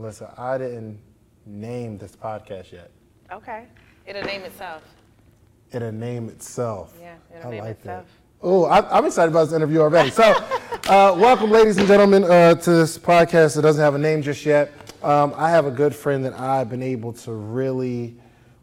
Melissa, I didn't name this podcast yet. Okay. It'll name itself. It'll name itself. Yeah, it'll I name like itself. that. Oh, I- I'm excited about this interview already. So, uh, welcome, ladies and gentlemen, uh, to this podcast that doesn't have a name just yet. Um, I have a good friend that I've been able to really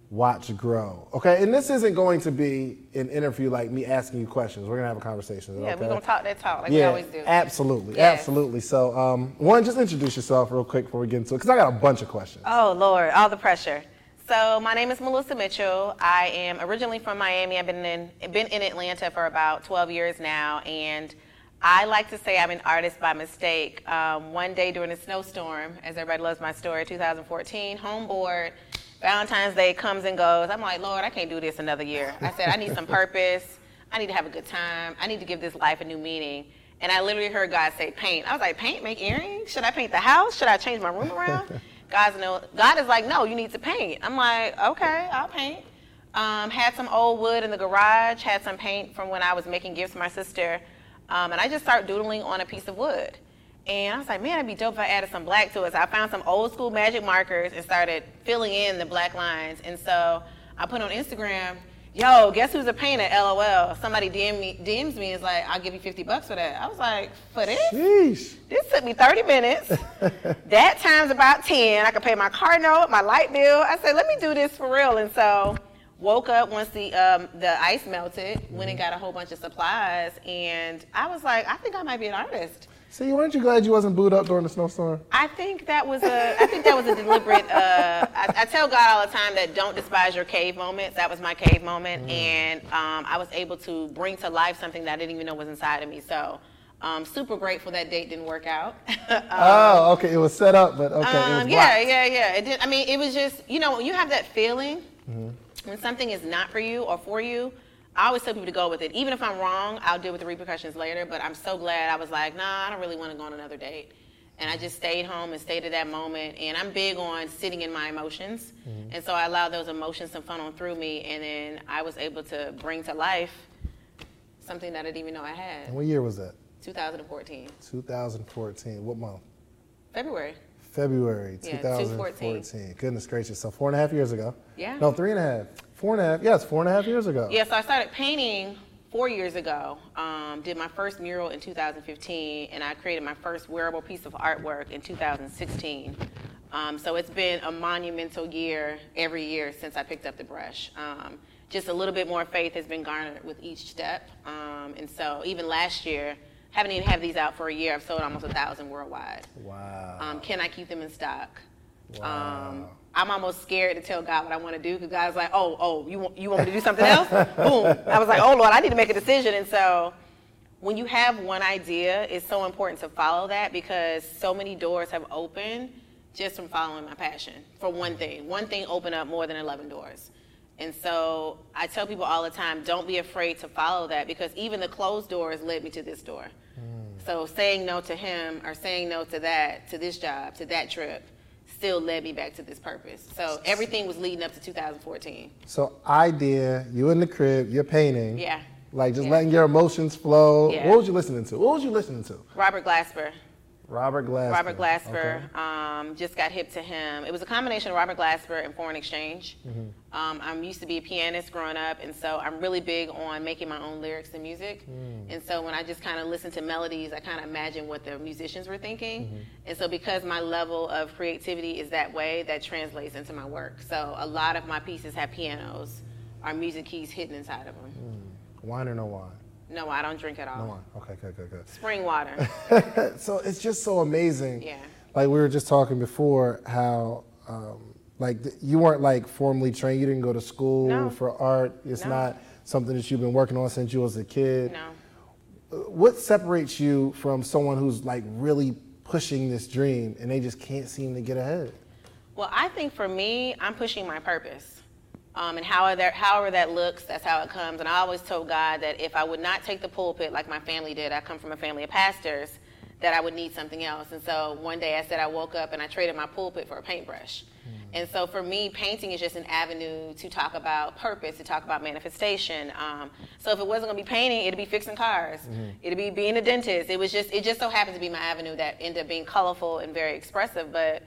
watch grow. Okay, and this isn't going to be an interview like me asking you questions. We're gonna have a conversation. Yeah, okay? we're gonna talk that talk like we always do. absolutely, Yes. absolutely. So, um, one, just introduce yourself real quick before we get into it, because I got a bunch of questions. Oh Lord, all the pressure. So my name is Melissa Mitchell. I am originally from Miami. I've been in been in Atlanta for about 12 years now, and I like to say I'm an artist by mistake. Um, one day during a snowstorm, as everybody loves my story, 2014, homeboard, Valentine's Day comes and goes. I'm like, Lord, I can't do this another year. I said, I need some purpose. I need to have a good time. I need to give this life a new meaning. And I literally heard God say, paint. I was like, paint, make earrings? Should I paint the house? Should I change my room around? God's no, God is like, no, you need to paint. I'm like, okay, I'll paint. Um, had some old wood in the garage, had some paint from when I was making gifts for my sister. Um, and I just started doodling on a piece of wood. And I was like, man, it'd be dope if I added some black to it. So I found some old school magic markers and started filling in the black lines. And so I put on Instagram, yo, guess who's a painter? LOL. Somebody DM me, DMs me, is like, I'll give you 50 bucks for that. I was like, for this? Sheesh. This took me 30 minutes. that time's about 10. I could pay my car note, my light bill. I said, let me do this for real. And so woke up once the um, the ice melted, went and got a whole bunch of supplies, and I was like, I think I might be an artist. See, weren't you glad you wasn't booed up during the snowstorm? I think that was a. I think that was a deliberate. Uh, I, I tell God all the time that don't despise your cave moments. That was my cave moment, and um, I was able to bring to life something that I didn't even know was inside of me. So, um, super grateful that date didn't work out. oh, okay. It was set up, but okay. it was Um, yeah, yeah, yeah. It did. I mean, it was just you know you have that feeling when something is not for you or for you. I always tell people to go with it. Even if I'm wrong, I'll deal with the repercussions later. But I'm so glad I was like, nah, I don't really want to go on another date. And I just stayed home and stayed at that moment. And I'm big on sitting in my emotions. Mm-hmm. And so I allowed those emotions to funnel through me. And then I was able to bring to life something that I didn't even know I And had. what year was that? 2014, 2014. What month? February. February Yeah, 2014. Goodness gracious. So four and a half years ago. Yeah. No, three and a half. Four and a half. Yes, four and a half years ago. Yeah, so I started painting four years ago. Um, did my first mural in 2015, and I created my first wearable piece of artwork in 2016. Um, so it's been a monumental year every year since I picked up the brush. Um, just a little bit more faith has been garnered with each step. Um, and so even last year, haven't even had these out for a year. I've sold almost a thousand worldwide. Wow. Um, can I keep them in stock? Wow. I'm almost scared to tell God what I want to do because God's like, oh, oh, you want, you want me to do something else? Boom. I was like, oh, Lord, I need to make a decision. And so when you have one idea, it's so important to follow that because so many doors have opened just from following my passion for one thing. One thing opened up more than 11 doors. And so I tell people all the time, don't be afraid to follow that because even the closed doors led me to this door. Mm. So saying no to him or saying no to that, to this job, to that trip, still led me back to this purpose. So everything was leading up to 2014. So idea, you in the crib, you're painting. Yeah. Like just Yeah. letting your emotions flow. Yeah. What was you listening to? What was you listening to? Robert Glasper. Robert Glasper. Robert Glasper Okay. um, just got hip to him. It was a combination of Robert Glasper and foreign exchange. Mm-hmm. Um, I'm used to be a pianist growing up, and so I'm really big on making my own lyrics and music. Mm. And so when I just kind of listen to melodies, I kind of imagine what the musicians were thinking. Mm-hmm. And so because my level of creativity is that way, that translates into my work. So a lot of my pieces have pianos or music keys hidden inside of them. Wine or no wine? No, I don't drink at all. No wine. Okay, good, good, good. Spring water. so it's just so amazing. Yeah. Like we were just talking before, how um, like th- you weren't like formally trained. You didn't go to school No. for art. It's No. not something that you've been working on since you was a kid. no. What separates you from someone who's like really pushing this dream and they just can't seem to get ahead? Well, I think for me, I'm pushing my purpose. Um, and however that, however that looks, that's how it comes. And I always told God that if I would not take the pulpit like my family did, I come from a family of pastors, that I would need something else. And so one day I said I woke up and I traded my pulpit for a paintbrush. And so for me, painting is just an avenue to talk about purpose, to talk about manifestation. Um, so if it wasn't going to be painting, it'd be fixing cars. It'd be being a dentist. It was just, it just so happens to be my avenue that ended up being colorful and very expressive. But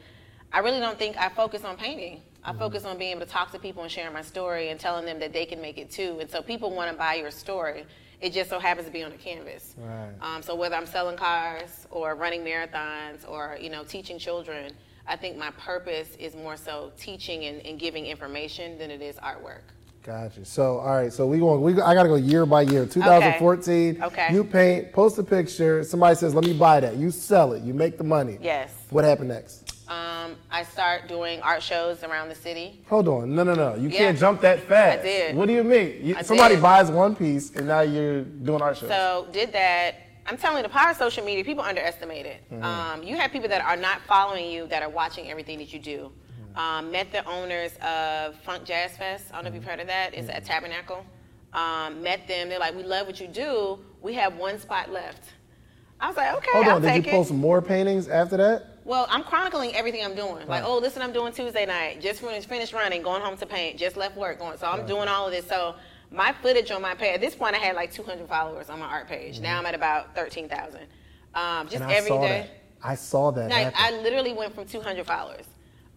I really don't think I focus on painting. I focus on being able to talk to people and sharing my story and telling them that they can make it too. And so people want to buy your story. It just so happens to be on a canvas. Right. Um, so whether I'm selling cars or running marathons or you know teaching children, I think my purpose is more so teaching and, and giving information than it is artwork. Gotcha. So, all right. So we going. We I gotta go year by year. 2014. Okay. You paint, post a picture. Somebody says, "Let me buy that." You sell it. You make the money. Yes. What happened next? Um, I start doing art shows around the city. Hold on. No, no, no. You Yeah. can't jump that fast. I did. What do you mean? You, somebody did. buys one piece and now you're doing art shows. So did that. I'm telling you, the power of social media, people underestimate it. Mm-hmm. Um, you have people that are not following you that are watching everything that you do. Mm-hmm. Um, met the owners of Funk Jazz Fest. I don't know if you've Mm-hmm. heard of that. It's at Tabernacle. Um, met them. They're like, we love what you do. We have one spot left. I was like, okay, Hold I'll on. Did you it. post more paintings after that? Well, I'm chronicling everything I'm doing. Like, Right. oh, listen, I'm doing Tuesday night. Just finished, finished running, going home to paint. Just left work, going. So I'm doing all of this. So my footage on my page. At this point, I had like 200 followers on my art page. Now I'm at about 13,000. Um, just Mm-hmm. and I every saw day. that. I saw that. Like. I literally went from 200 followers.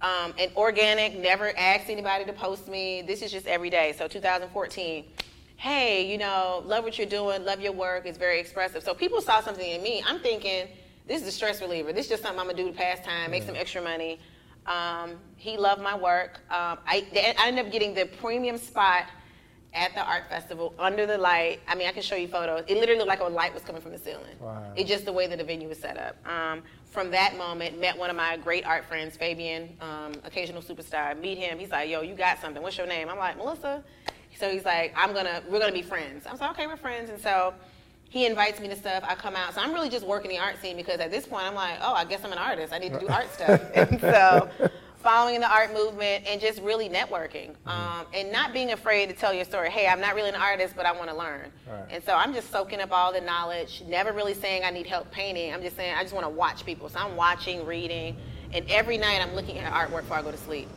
Um, and organic, never asked anybody to post me. This is just every day. So 2014, hey, you know, love what you're doing, love your work, it's very expressive. So people saw something in me. I'm thinking, this is a stress reliever. This is just something I'm gonna do to pass time, make some extra money. Um, he loved my work. Um, I, I ended up getting the premium spot at the art festival under the light. I mean, I can show you photos. It literally looked like a light was coming from the ceiling. Wow. It just the way that the venue was set up. Um, from that moment, met one of my great art friends, Fabian, um, occasional superstar. Meet him. He's like, "Yo, you got something? What's your name?" I'm like, "Melissa." So he's like, "I'm gonna, we're gonna be friends." I'm like, "Okay, we're friends." And so he invites me to stuff. I come out. So I'm really just working the art scene because at this point, I'm like, "Oh, I guess I'm an artist. I need to do art stuff." And so following the art movement and just really networking um, and not being afraid to tell your story. Hey, I'm not really an artist, but I want to learn. Right. And so I'm just soaking up all the knowledge, never really saying I need help painting. I'm just saying I just want to watch people. So I'm watching, reading, and every night I'm looking at artwork before I go to sleep.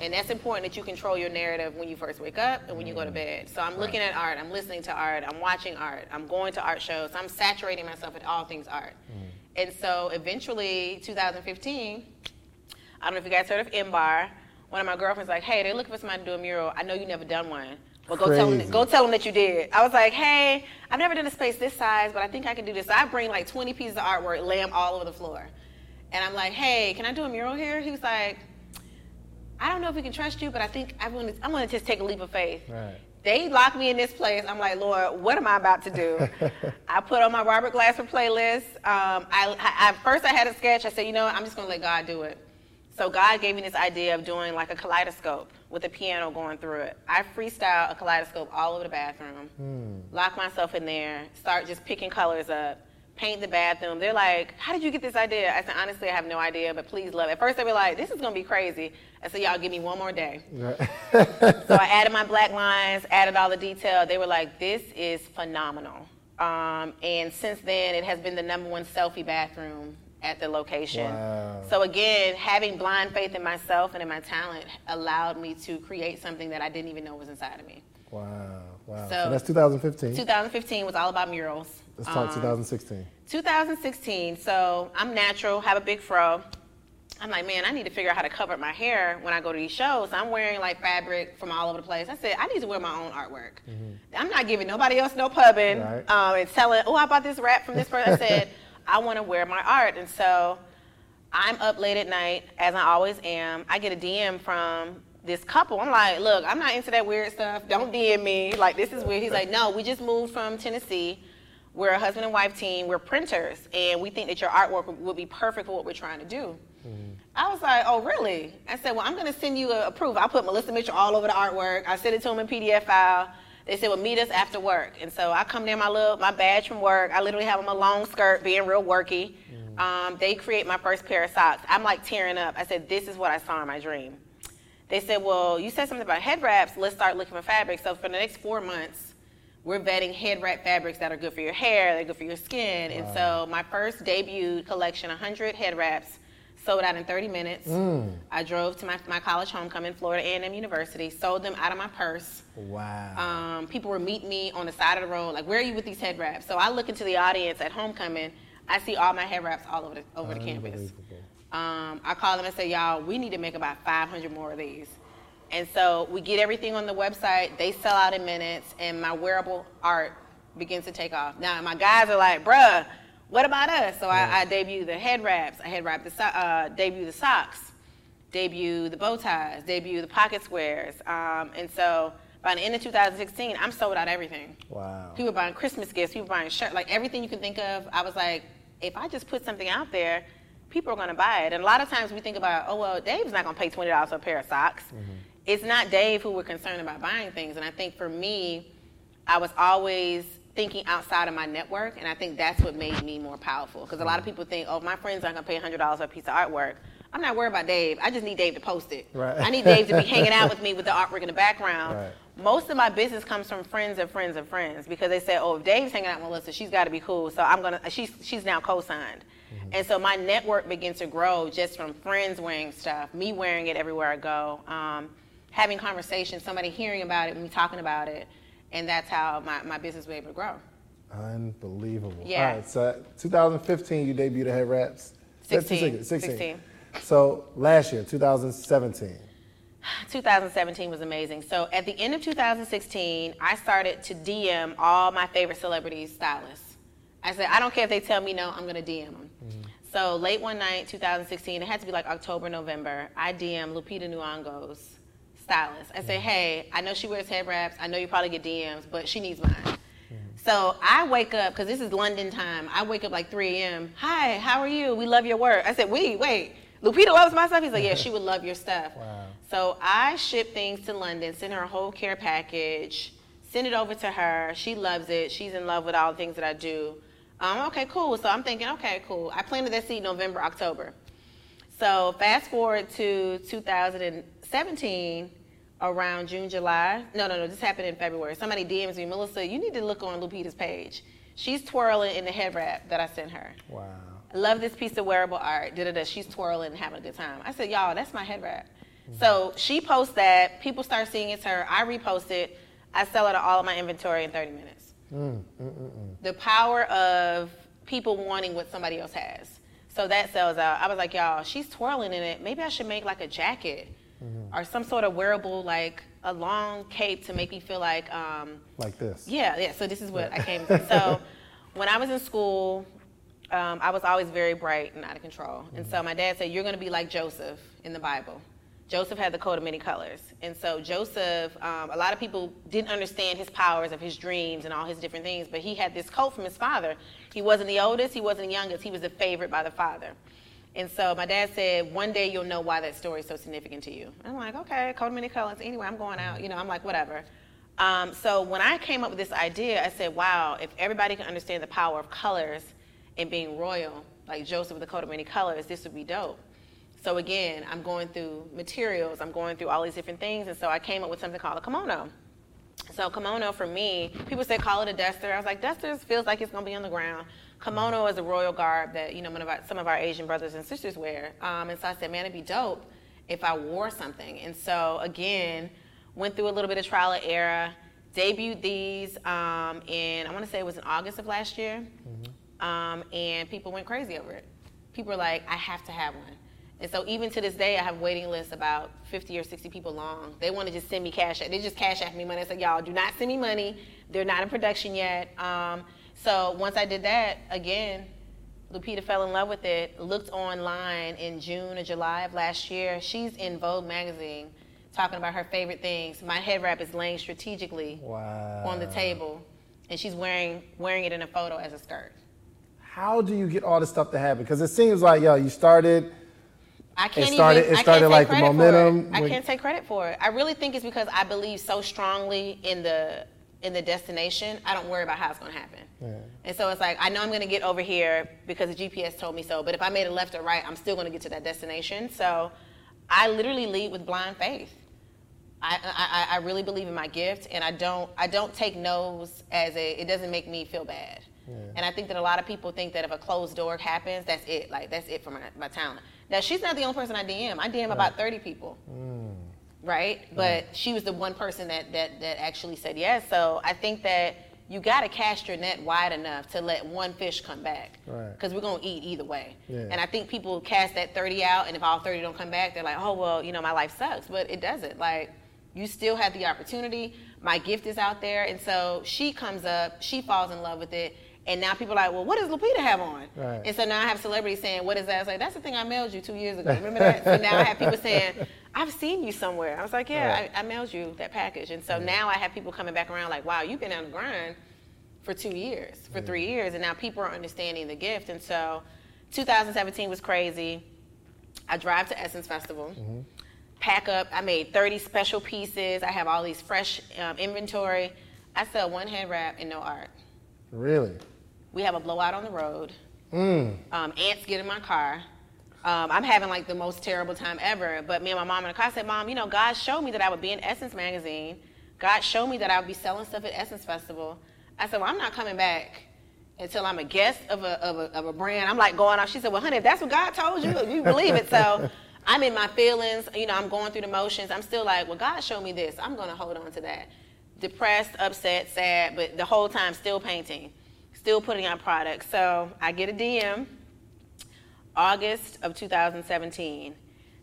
And that's important that you control your narrative when you first wake up and when you go to bed. So I'm looking at art, I'm listening to art, I'm watching art, I'm going to art shows, I'm saturating myself with all things art. Mm. And so eventually, 2015, I don't know if you guys heard of MBAR. One of my girlfriends like, hey, they're looking for somebody to do a mural. I know you never done one. Well, go tell them. Go tell them that you did. I was like, hey, I've never done a space this size, but I think I can do this. So I bring like 20 pieces of artwork, lay them all over the floor, and I'm like, hey, can I do a mural here? He was like, I don't know if we can trust you, but I think I want to. I'm going to just take a leap of faith. Right. They locked me in this place. I'm like, Lord, what am I about to do? I put on my Robert Glasper playlist. Um, I, I, first I had a sketch. I said, you know what? I'm just going to let God do it. So God gave me this idea of doing like a kaleidoscope with a piano going through it. I freestyle a kaleidoscope all over the bathroom, lock myself in there, start just picking colors up, paint the bathroom. They're like, how did you get this idea? I said, honestly, I have no idea, but please love it. At first they were like, this is going to be crazy. I said, y'all give me one more day. So I added my black lines, added all the detail. They were like, this is phenomenal. Um, and since then, it has been the number one selfie bathroom at the location. Wow. So again, having blind faith in myself and in my talent allowed me to create something that I didn't even know was inside of me. wow. Wow. So, So- that's 2015. 2015 was all about murals. Let's talk Um, 2016. 2016. So I'm natural, have a big fro. I'm like, man, I need to figure out how to cover my hair when I go to these shows. I'm wearing like fabric from all over the place. I said, I need to wear my own artwork. I'm not giving nobody else no pubbing Right. um, and telling, oh, I bought this wrap from this person. I said, I want to wear my art. And so I'm up late at night, as I always am. I get a DM from this couple. I'm like, look, I'm not into that weird stuff. Don't DM me. Like, this is weird. He's like, no, we just moved from Tennessee. We're a husband and wife team. We're printers, and we think that your artwork would- be perfect for what we're trying to do. I was like, oh, really? I said, well, I'm going to send you a, a proof. I'll put Melissa Mitchell all over the artwork. I sent it to them in PDF file. They said, well, meet us after work. And so I come there, my little, my badge from work. I literally have on my long skirt, being real worky. Um, they create my first pair of socks. I'm like tearing up. I said, this is what I saw in my dream. They said, well, you said something about head wraps. Let's start looking for fabric. So for the next four months, we're vetting head wrap fabrics that are good for your hair, they're good for your skin. And so my first debut collection, 100 head wraps, sold out in 30 minutes. I drove to my, my college homecoming, Florida A&M University, sold them out of my purse. Wow. Um, people were meeting me on the side of the road, like, where are you with these head wraps? So I look into the audience at homecoming. I see all my head wraps all over the, over the campus. Um, I call them and say, y'all, we need to make about 500 more of these. And so we get everything on the website. They sell out in minutes, and my wearable art begins to take off. Now my guys are like, bruh, what about us? So I, I debut the head wraps. I head wrap the so- uh, debut the socks, debut the bow ties, debut the pocket squares. Um, and so by the end of 2016, I'm sold out everything. Wow. People buying Christmas gifts, people buying shirts, like everything you can think of. I was like, if I just put something out there, people are going to buy it. And a lot of times we think about, oh well, Dave's not going to pay twenty dollars for a pair of socks. It's not Dave who we're concerned about buying things. And I think for me, I was always thinking outside of my network, and I think that's what made me more powerful. Because a lot of people think, oh, my friends aren't going to pay hundred dollars for a piece of artwork. I'm not worried about Dave. I just need Dave to post it. Right. I need Dave to be hanging out with me with the artwork in the background. Right. Most of my business comes from friends and friends and friends because they say, "Oh, if Dave's hanging out with Melissa, she's got to be cool." So I'm gonna. She's she's now co-signed, and so my network begins to grow just from friends wearing stuff, me wearing it everywhere I go, um, having conversations, somebody hearing about it, me talking about it, and that's how my, my business was able to grow. Unbelievable. Yeah. All right. So 2015, you debuted the head wraps. 16. 16. 16. So last year, 2017. 2017 was amazing. So at the end of 2016, I started to DM all my favorite celebrities stylists. I said, I don't care if they tell me no, I'm gonna DM them. Mm-hmm. So late one night, 2016, it had to be like October, November. I DM Lupita Nyong'o's stylist. I say, hey, I know she wears head wraps. I know you probably get DMs, but she needs mine. So I wake up because this is London time. I wake up like 3 a.m. Hi, how are you? We love your work. I said, we wait. Lupita loves my stuff. He's like, yeah, she would love your stuff. Wow. So I ship things to London, send her a whole care package, send it over to her. She loves it. She's in love with all the things that I do. Um, okay, cool. So I'm thinking, okay, cool. I planted that seed November, October. So fast forward to 2017, around June, July. No, no, no. This happened in February. Somebody DMs me, Melissa. You need to look on Lupita's page. She's twirling in the head wrap that I sent her. Wow. I love this piece of wearable art. Da da da. She's twirling and having a good time. I said, y'all, that's my head wrap. Mm-hmm. So she posts that. People start seeing it's her. I repost it. I sell it to all of my inventory in 30 minutes. Mm, mm, mm, the power of people wanting what somebody else has. So that sells out. I was like, y'all, she's twirling in it. Maybe I should make like a jacket or some sort of wearable, like a long cape to make me feel like um, Like this. yeah, yeah. So this is what I came to. So when I was in school, um, I was always very bright and out of control. And so my dad said, You're going to be like Joseph in the Bible. Joseph had the coat of many colors. And so Joseph, um, a lot of people didn't understand his powers of his dreams and all his different things, but he had this coat from his father. He wasn't the oldest, he wasn't the youngest, he was the favorite by the father. And so my dad said, one day you'll know why that story is so significant to you. I'm like, okay, coat of many colors. Anyway, I'm going out. You know, I'm like, whatever. Um, so when I came up with this idea, I said, wow, if everybody can understand the power of colors and being royal, like Joseph with the coat of many colors, this would be dope. So again, I'm going through materials, I'm going through all these different things, and so I came up with something called a kimono. So kimono for me, people say call it a duster. I was like, dusters feels like it's gonna be on the ground. Kimono is a royal garb that you know our, some of our Asian brothers and sisters wear. Um, and so I said, man, it'd be dope if I wore something. And so again, went through a little bit of trial and error. Debuted these um, in I want to say it was in August of last year, um, and people went crazy over it. People were like, I have to have one. And so even to this day, I have waiting lists about 50 or 60 people long. They want to just send me cash. They just cash after me money. I said, y'all, do not send me money. They're not in production yet. Um, so once I did that, again, Lupita fell in love with it. Looked online in June or July of last year. She's in Vogue magazine talking about her favorite things. My head wrap is laying strategically Wow. on the table, and she's wearing wearing it in a photo as a skirt. How do you get all this stuff to happen? Because it seems like, yo, you started. I can't started- even. it I started can't like take the credit momentum For it. I can't take credit for it. I really think it's because I believe so strongly in the in the destination. I don't worry about how it's going to happen. And so it's like I know I'm going to get over here because the GPS told me so. But if I made a left or right, I'm still going to get to that destination. So I literally lead with blind faith. I, I, I really believe in my gift, and I don't I don't take no's as a. It doesn't make me feel bad. And I think that a lot of people think that if a closed door happens, that's it. Like that's it for my, my talent. Now she's not the only person I DM. I DM about 30 people, mm. Right? But she was the one person that that that actually said yes. So I think that you got to cast your net wide enough to let one fish come back. Right. Because we're going to eat either way. Yeah. And I think people cast that 30 out, and if all 30 don't come back, they're like, oh, well, you know, my life sucks. But it doesn't. Like, you still have the opportunity. My gift is out there. And so she comes up, she falls in love with it. And now people are like, well, what does Lupita have on? Right. And so now I have celebrities saying, what is that? I was like, that's the thing I mailed you two years ago. Remember that? so now I have people saying, I've seen you somewhere. I was like, yeah, Right. I, I mailed you that package. And so now I have people coming back around like, wow, you've been on the grind for two years, for three years. And now people are understanding the gift. And so 2017 was crazy. I drive to Essence Festival, pack up. I made 30 special pieces. I have all these fresh um, inventory. I sell one hand wrap and no art. Really? We have a blowout on the road. Mm. Um, ants get in my car. Um, I'm having like the most terrible time ever. But me and my mom in the car said, Mom, you know, God showed me that I would be in Essence magazine. God showed me that I would be selling stuff at Essence Festival. I said, Well, I'm not coming back until I'm a guest of a, of a, of a brand. I'm like going off. She said, Well, honey, if that's what God told you, you believe it. So I'm in my feelings. You know, I'm going through the motions. I'm still like, Well, God showed me this. I'm going to hold on to that. Depressed, upset, sad, but the whole time still painting, still putting out products. So I get a DM August of 2017.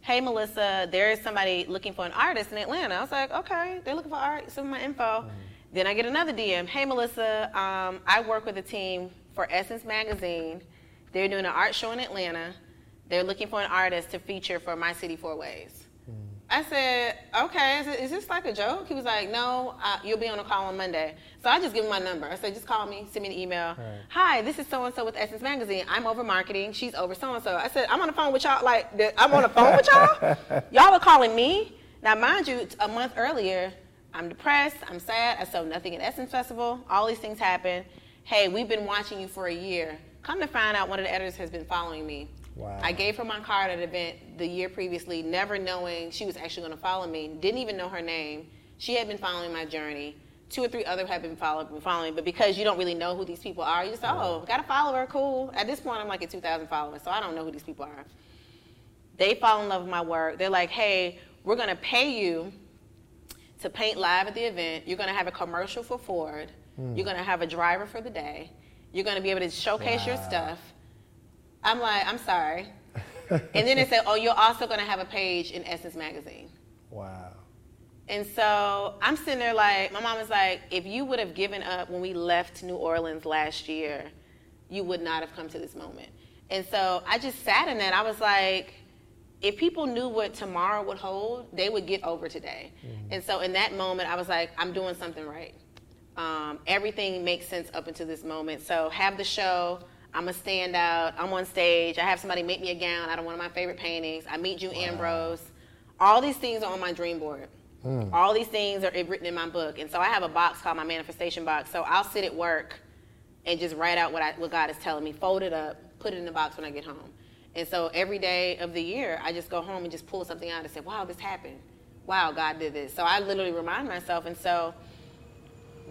Hey, Melissa, there is somebody looking for an artist in Atlanta. I was like, okay, they're looking for art. Some of my info. Then I get another DM. Hey, Melissa, um, I work with a team for Essence Magazine. They're doing an art show in Atlanta. They're looking for an artist to feature for My City Four Ways. I said, okay, I said, is this like a joke? He was like, no, uh, you'll be on a call on Monday. So I just give him my number. I said, just call me, send me an email. Right. Hi, this is so and so with Essence Magazine. I'm over marketing. She's over so and so. I said, I'm on the phone with y'all. Like, I'm on the phone with y'all. Y'all are calling me. Now, mind you, a month earlier, I'm depressed. I'm sad. I sold nothing at Essence Festival. All these things happen. Hey, we've been watching you for a year. Come to find out, one of the editors has been following me. Wow. I gave her my card at an event the year previously, never knowing she was actually going to follow me. Didn't even know her name. She had been following my journey. Two or three other have been follow, following, me, but because you don't really know who these people are, you just oh, got a follower, cool. At this point, I'm like at 2,000 followers, so I don't know who these people are. They fall in love with my work. They're like, hey, we're going to pay you to paint live at the event. You're going to have a commercial for Ford. Hmm. You're going to have a driver for the day. You're going to be able to showcase your stuff. I'm like, I'm sorry. and then they said, oh, you're also going to have a page in Essence Magazine. Wow. And so I'm sitting there like, my mom was like, if you would have given up when we left New Orleans last year, you would not have come to this moment. And so I just sat in that. I was like, if people knew what tomorrow would hold, they would get over today. And so in that moment, I was like, I'm doing something right. Um, everything makes sense up until this moment. So have the show. I'm a standout. I'm on stage. I have somebody make me a gown out of one of my favorite paintings. I meet June Ambrose. All these things are on my dream board. Hmm. All these things are written in my book. And so I have a box called my manifestation box. So I'll sit at work and just write out what, I, what God is telling me, fold it up, put it in the box when I get home. And so every day of the year, I just go home and just pull something out and say, wow, this happened. Wow, God did this. So I literally remind myself. And so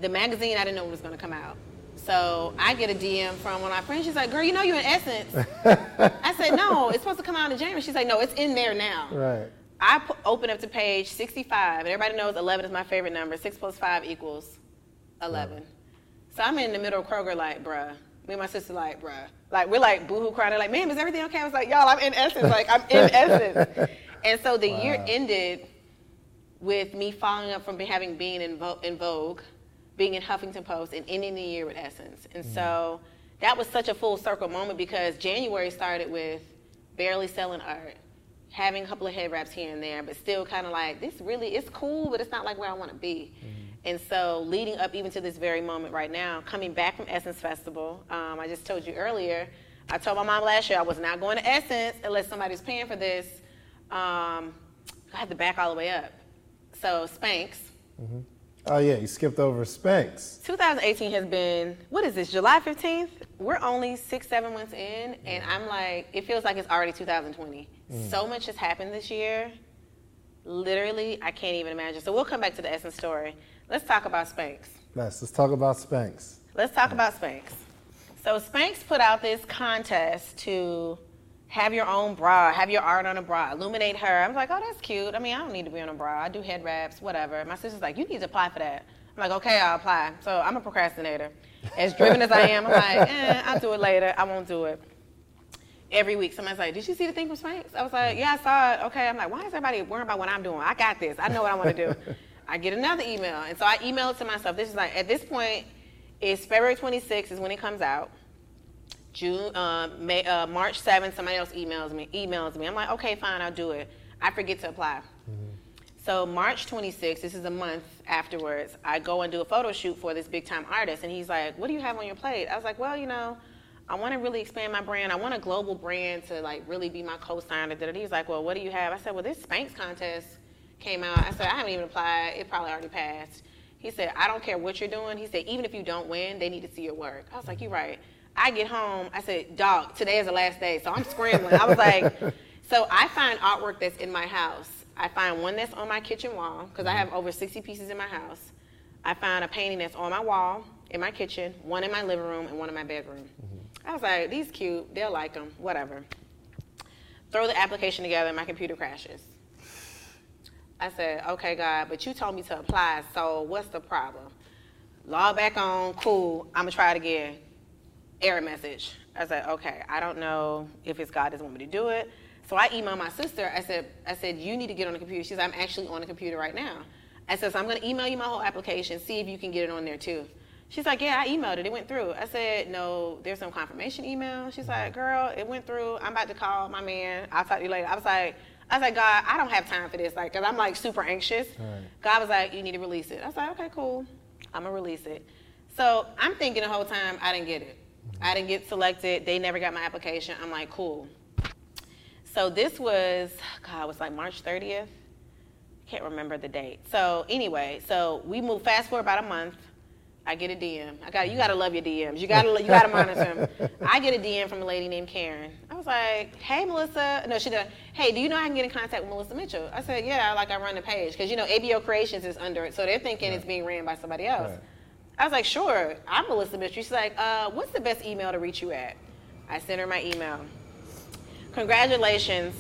the magazine, I didn't know it was going to come out. So I get a DM from one of my friends. She's like, girl, you know you're in Essence. I said, no, it's supposed to come out in January. She's like, no, it's in there now. Right. I open up to page 65, and everybody knows 11 is my favorite number. 6 plus 5 equals 11. So I'm in the middle of Kroger, like, bruh. Me and my sister, like, bruh. Like, we're like boohoo crying. They're like, ma'am, is everything okay? I was like, y'all, I'm in essence. Like, I'm in essence. And so the year ended with me following up from having been in, Vo- in Vogue, being in Huffington Post, and ending the year with Essence. And so that was such a full circle moment because January started with barely selling art, having a couple of head wraps here and there, but still kind of like, this really is cool, but it's not like where I want to be. And so, leading up even to this very moment right now, coming back from Essence Festival, um, I just told you earlier, I told my mom last year I was not going to Essence unless somebody's paying for this. Um, I had to back all the way up. So, Spanx. Oh yeah, you skipped over Spanx. 2018 has been, what is this, July 15th? We're only six, seven months in, and mm. I'm like, it feels like it's already 2020. Mm. So much has happened this year. Literally, I can't even imagine. So we'll come back to the Essence story. Let's talk about Spanx. Let's let's talk about Spanx. Let's talk about Spanx. So Spanx put out this contest to have your own bra, have your art on a bra, illuminate her. I'm like, oh, that's cute. I mean, I don't need to be on a bra. I do head wraps, whatever. My sister's like, you need to apply for that. I'm like, okay, I'll apply. So I'm a procrastinator. As driven as I am, I'm like, eh, I'll do it later. I won't do it. Every week, somebody's like, did you see the thing from Spanx? I was like, yeah, I saw it. Okay. I'm like, why is everybody worrying about what I'm doing? I got this. I know what I want to do. I get another email. And so I email it to myself. This is like, at this point, it's February 26th is when it comes out. June, uh, May, uh, March 7th, somebody else emails me. Emails me. I'm like, okay, fine, I'll do it. I forget to apply. So March 26th, this is a month afterwards, I go and do a photo shoot for this big time artist, and he's like, "What do you have on your plate?" I was like, "Well, you know, I want to really expand my brand. I want a global brand to like really be my co-signer." He's like, "Well, what do you have?" I said, "Well, this Spanx contest came out." I said, "I haven't even applied. It probably already passed." He said, "I don't care what you're doing." He said, "Even if you don't win, they need to see your work." I was like, "You're right." I get home. I said, "Dog, today is the last day," so I'm scrambling. I was like, "So I find artwork that's in my house." I find one that's on my kitchen wall because. I have over 60 pieces in my house. I found a painting that's on my wall in my kitchen, one in my living room, and one in my bedroom. Mm-hmm. I was like, these cute, they'll like them, whatever. Throw the application together, and my computer crashes. I said, okay, God, but you told me to apply, so what's the problem? Log back on, cool, I'm gonna try it again. Error message. I said, okay, I don't know if it's God doesn't want me to do it. So I emailed my sister. I said, I said, you need to get on the computer. She said, I'm actually on the computer right now. I said, so I'm going to email you my whole application, see if you can get it on there too. She's like, yeah, I emailed it. It went through. I said, no, there's some confirmation email. She's like, girl, it went through. I'm about to call my man. I'll talk to you later. I was like, I was like, God, I don't have time for this. Like, cause I'm like super anxious. Right. God was like, you need to release it. I was like, okay, cool. I'm gonna release it. So I'm thinking the whole time I didn't get it. I didn't get selected. They never got my application. I'm like, cool. So this was, God, it was like March 30th. I Can't remember the date. So anyway, so we moved fast forward about a month. I get a DM. I got you. Got to love your DMs. You got to you got to monitor them. I get a DM from a lady named Karen. I was like, "Hey, Melissa." No, she did. Hey, do you know I can get in contact with Melissa Mitchell? I said, "Yeah." Like I run the page because you know ABO Creations is under it, so they're thinking right. it's being ran by somebody else. Right. I was like, "Sure." I'm Melissa Mitchell. She's like, uh, "What's the best email to reach you at?" I sent her my email. Congratulations.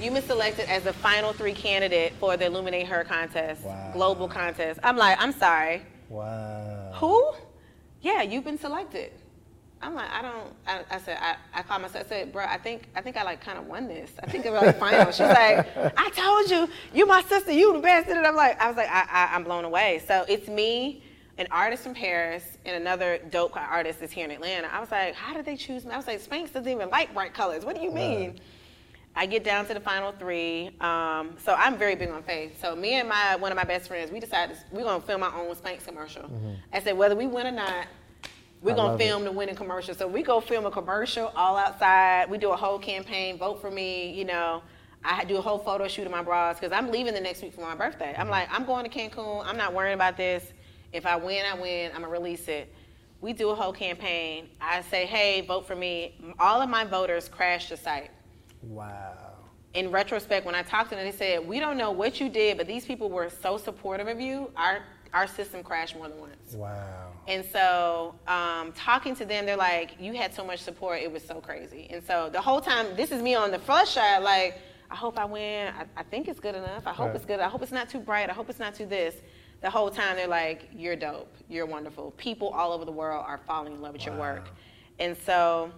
You've been selected as the final three candidate for the Illuminate Her contest, wow. global contest. I'm like, I'm sorry. Wow. Who? Yeah, you've been selected. I'm like, I don't. I, I said, I, I called myself. I said, bro, I think, I think I like kind of won this. I think it was like final. She's like, I told you, you my sister, you the best. And I'm like, I was like, I, I, I'm blown away. So it's me an artist from Paris and another dope artist is here in Atlanta. I was like, how did they choose me? I was like, Spanx doesn't even like bright colors. What do you mean? Right. I get down to the final three. Um, so I'm very big on faith. So me and my one of my best friends, we decided we're gonna film our own Spanx commercial. Mm-hmm. I said whether we win or not, we're I gonna film it. the winning commercial. So we go film a commercial all outside. We do a whole campaign, vote for me. You know, I do a whole photo shoot of my bras because I'm leaving the next week for my birthday. I'm mm-hmm. like, I'm going to Cancun. I'm not worrying about this. If I win, I win. I'm gonna release it. We do a whole campaign. I say, hey, vote for me. All of my voters crashed the site. Wow. In retrospect, when I talked to them, they said, we don't know what you did, but these people were so supportive of you. Our our system crashed more than once. Wow. And so, um, talking to them, they're like, you had so much support, it was so crazy. And so the whole time, this is me on the flush side, like, I hope I win. I, I think it's good enough. I hope right. it's good. I hope it's not too bright. I hope it's not too this the whole time they're like, you're dope, you're wonderful. People all over the world are falling in love with wow. your work. And so,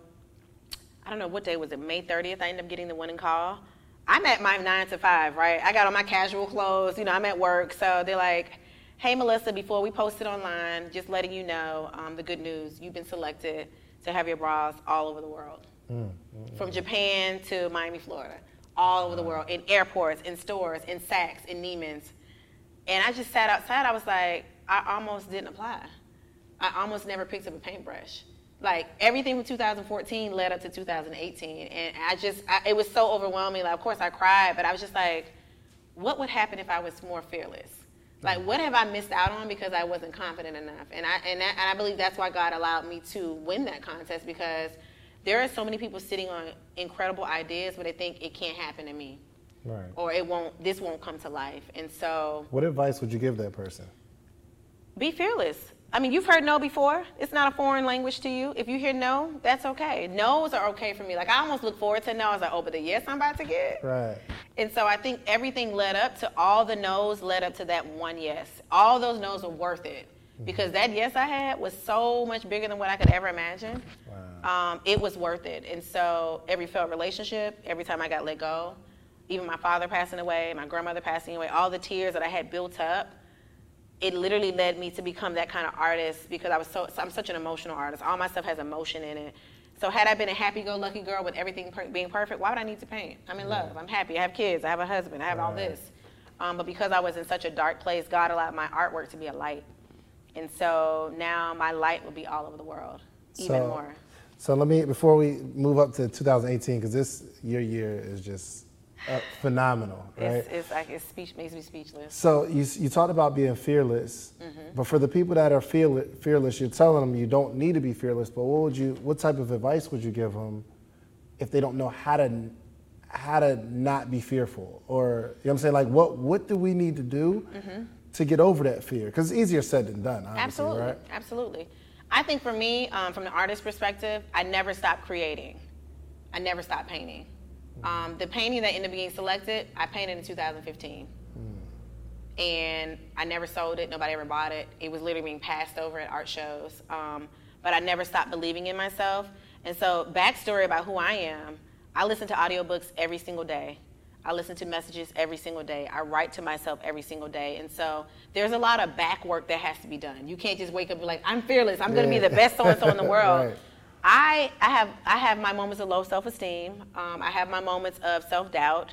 I don't know what day was it, May 30th, I ended up getting the winning call. I'm at my nine to five, right? I got on my casual clothes, you know, I'm at work. So they're like, hey, Melissa, before we post it online, just letting you know um, the good news. You've been selected to have your bras all over the world. Mm, mm, From Japan to Miami, Florida, all over the world, in airports, in stores, in Saks, in Neiman's. And I just sat outside. I was like, I almost didn't apply. I almost never picked up a paintbrush. Like everything from 2014 led up to 2018, and I just I, it was so overwhelming. Like, of course, I cried, but I was just like, what would happen if I was more fearless? Like, what have I missed out on because I wasn't confident enough? And I and, that, and I believe that's why God allowed me to win that contest because there are so many people sitting on incredible ideas, but they think it can't happen to me. Right. Or it won't this won't come to life. And so What advice would you give that person? Be fearless. I mean, you've heard no before. It's not a foreign language to you. If you hear no, that's okay. No's are okay for me. Like I almost look forward to no. I was like, oh, but the yes I'm about to get. Right. And so I think everything led up to all the no's led up to that one yes. All those no's were worth it. because that yes I had was so much bigger than what I could ever imagine. Wow. Um, it was worth it. And so every failed relationship, every time I got let go, even my father passing away, my grandmother passing away, all the tears that I had built up, it literally led me to become that kind of artist because I was so I'm such an emotional artist. All my stuff has emotion in it. So had I been a happy-go-lucky girl with everything per- being perfect, why would I need to paint? I'm in love. I'm happy. I have kids. I have a husband. I have all this. Um, but because I was in such a dark place, God allowed my artwork to be a light. And so now my light will be all over the world, even So- more. So let me before we move up to 2018 because this your year is just uh, phenomenal, right? It's, it's like it's speech makes me speechless. So you, you talked about being fearless, Mm-hmm. but for the people that are fearless, fearless, you're telling them you don't need to be fearless. But what would you, what type of advice would you give them if they don't know how to, how to not be fearful, or you know what I'm saying? Like, what what do we need to do to get over that fear? Because it's easier said than done, Absolutely, right? absolutely. I think for me, um, from the artist perspective, I never stopped creating. I never stopped painting. Um, the painting that ended up being selected, I painted in 2015. And I never sold it. Nobody ever bought it. It was literally being passed over at art shows. Um, but I never stopped believing in myself. And so, backstory about who I am I listen to audiobooks every single day. I listen to messages every single day. I write to myself every single day. And so there's a lot of back work that has to be done. You can't just wake up and be like, I'm fearless. I'm going to be the best so and so in the world. Right. I, I, have, I have my moments of low self esteem. Um, I have my moments of self doubt.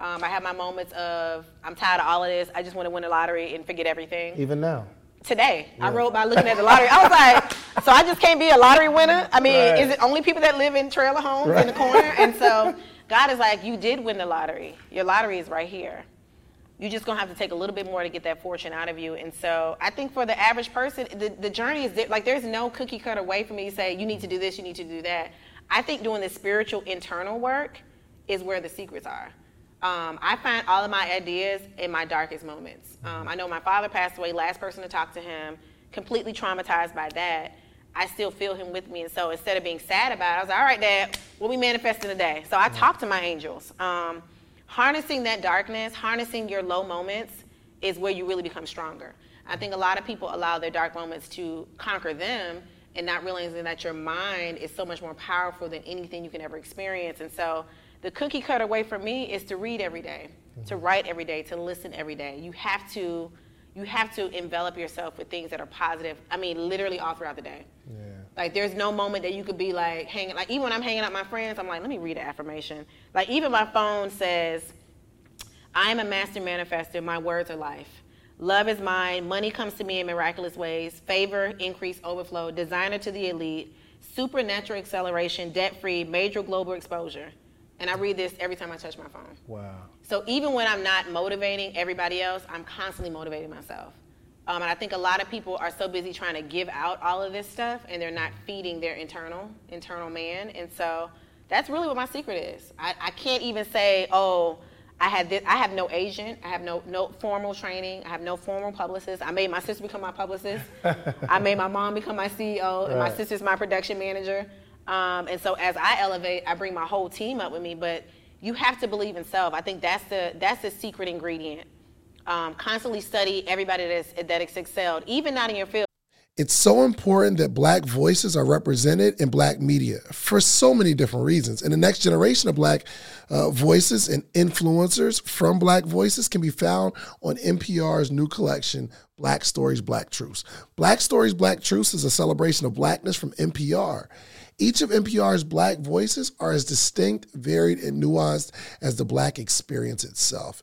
Um, I have my moments of, I'm tired of all of this. I just want to win the lottery and forget everything Even now. today. I wrote by looking at the lottery. I was like, so I just can't be a lottery winner. I mean, Right. is it only people that live in trailer homes in the corner? And so God is like, you did win the lottery. Your lottery is right here. You're just gonna have to take a little bit more to get that fortune out of you. And so I think for the average person, the, the journey is like there's no cookie cutter way for me to say you need to do this, you need to do that. I think doing the spiritual internal work is where the secrets are. Um, I find all of my ideas in my darkest moments. Um, I know my father passed away, last person to talk to him, completely traumatized by that. I still feel him with me. And so instead of being sad about it, I was like, all right, Dad, what we manifesting today? So I talked to my angels. Um, harnessing that darkness, harnessing your low moments is where you really become stronger. I think a lot of people allow their dark moments to conquer them and not realizing that your mind is so much more powerful than anything you can ever experience. And so the cookie cutter way for me is to read every day, mm-hmm. to write every day, to listen every day. You have to you have to envelop yourself with things that are positive. I mean, literally all throughout the day. Yeah. Like there's no moment that you could be like hanging like even when I'm hanging out with my friends, I'm like, let me read an affirmation. Like even my phone says, I am a master manifester, my words are life. Love is mine, money comes to me in miraculous ways, favor, increase, overflow, designer to the elite, supernatural acceleration, debt free, major global exposure. And I read this every time I touch my phone. Wow. So even when I'm not motivating everybody else, I'm constantly motivating myself. Um, and I think a lot of people are so busy trying to give out all of this stuff, and they're not feeding their internal internal man. And so that's really what my secret is. I, I can't even say, oh, I had this. I have no agent. I have no no formal training. I have no formal publicist. I made my sister become my publicist. I made my mom become my CEO, and my sister's my production manager. Um, and so as I elevate, I bring my whole team up with me. But you have to believe in self. I think that's the that's the secret ingredient. Um, constantly study everybody that's that has excelled, even not in your field. It's so important that black voices are represented in black media for so many different reasons. And the next generation of black uh, voices and influencers from black voices can be found on NPR's new collection, Black Stories, Black Truths. Black Stories, Black Truths is a celebration of blackness from NPR. Each of NPR's black voices are as distinct, varied, and nuanced as the black experience itself.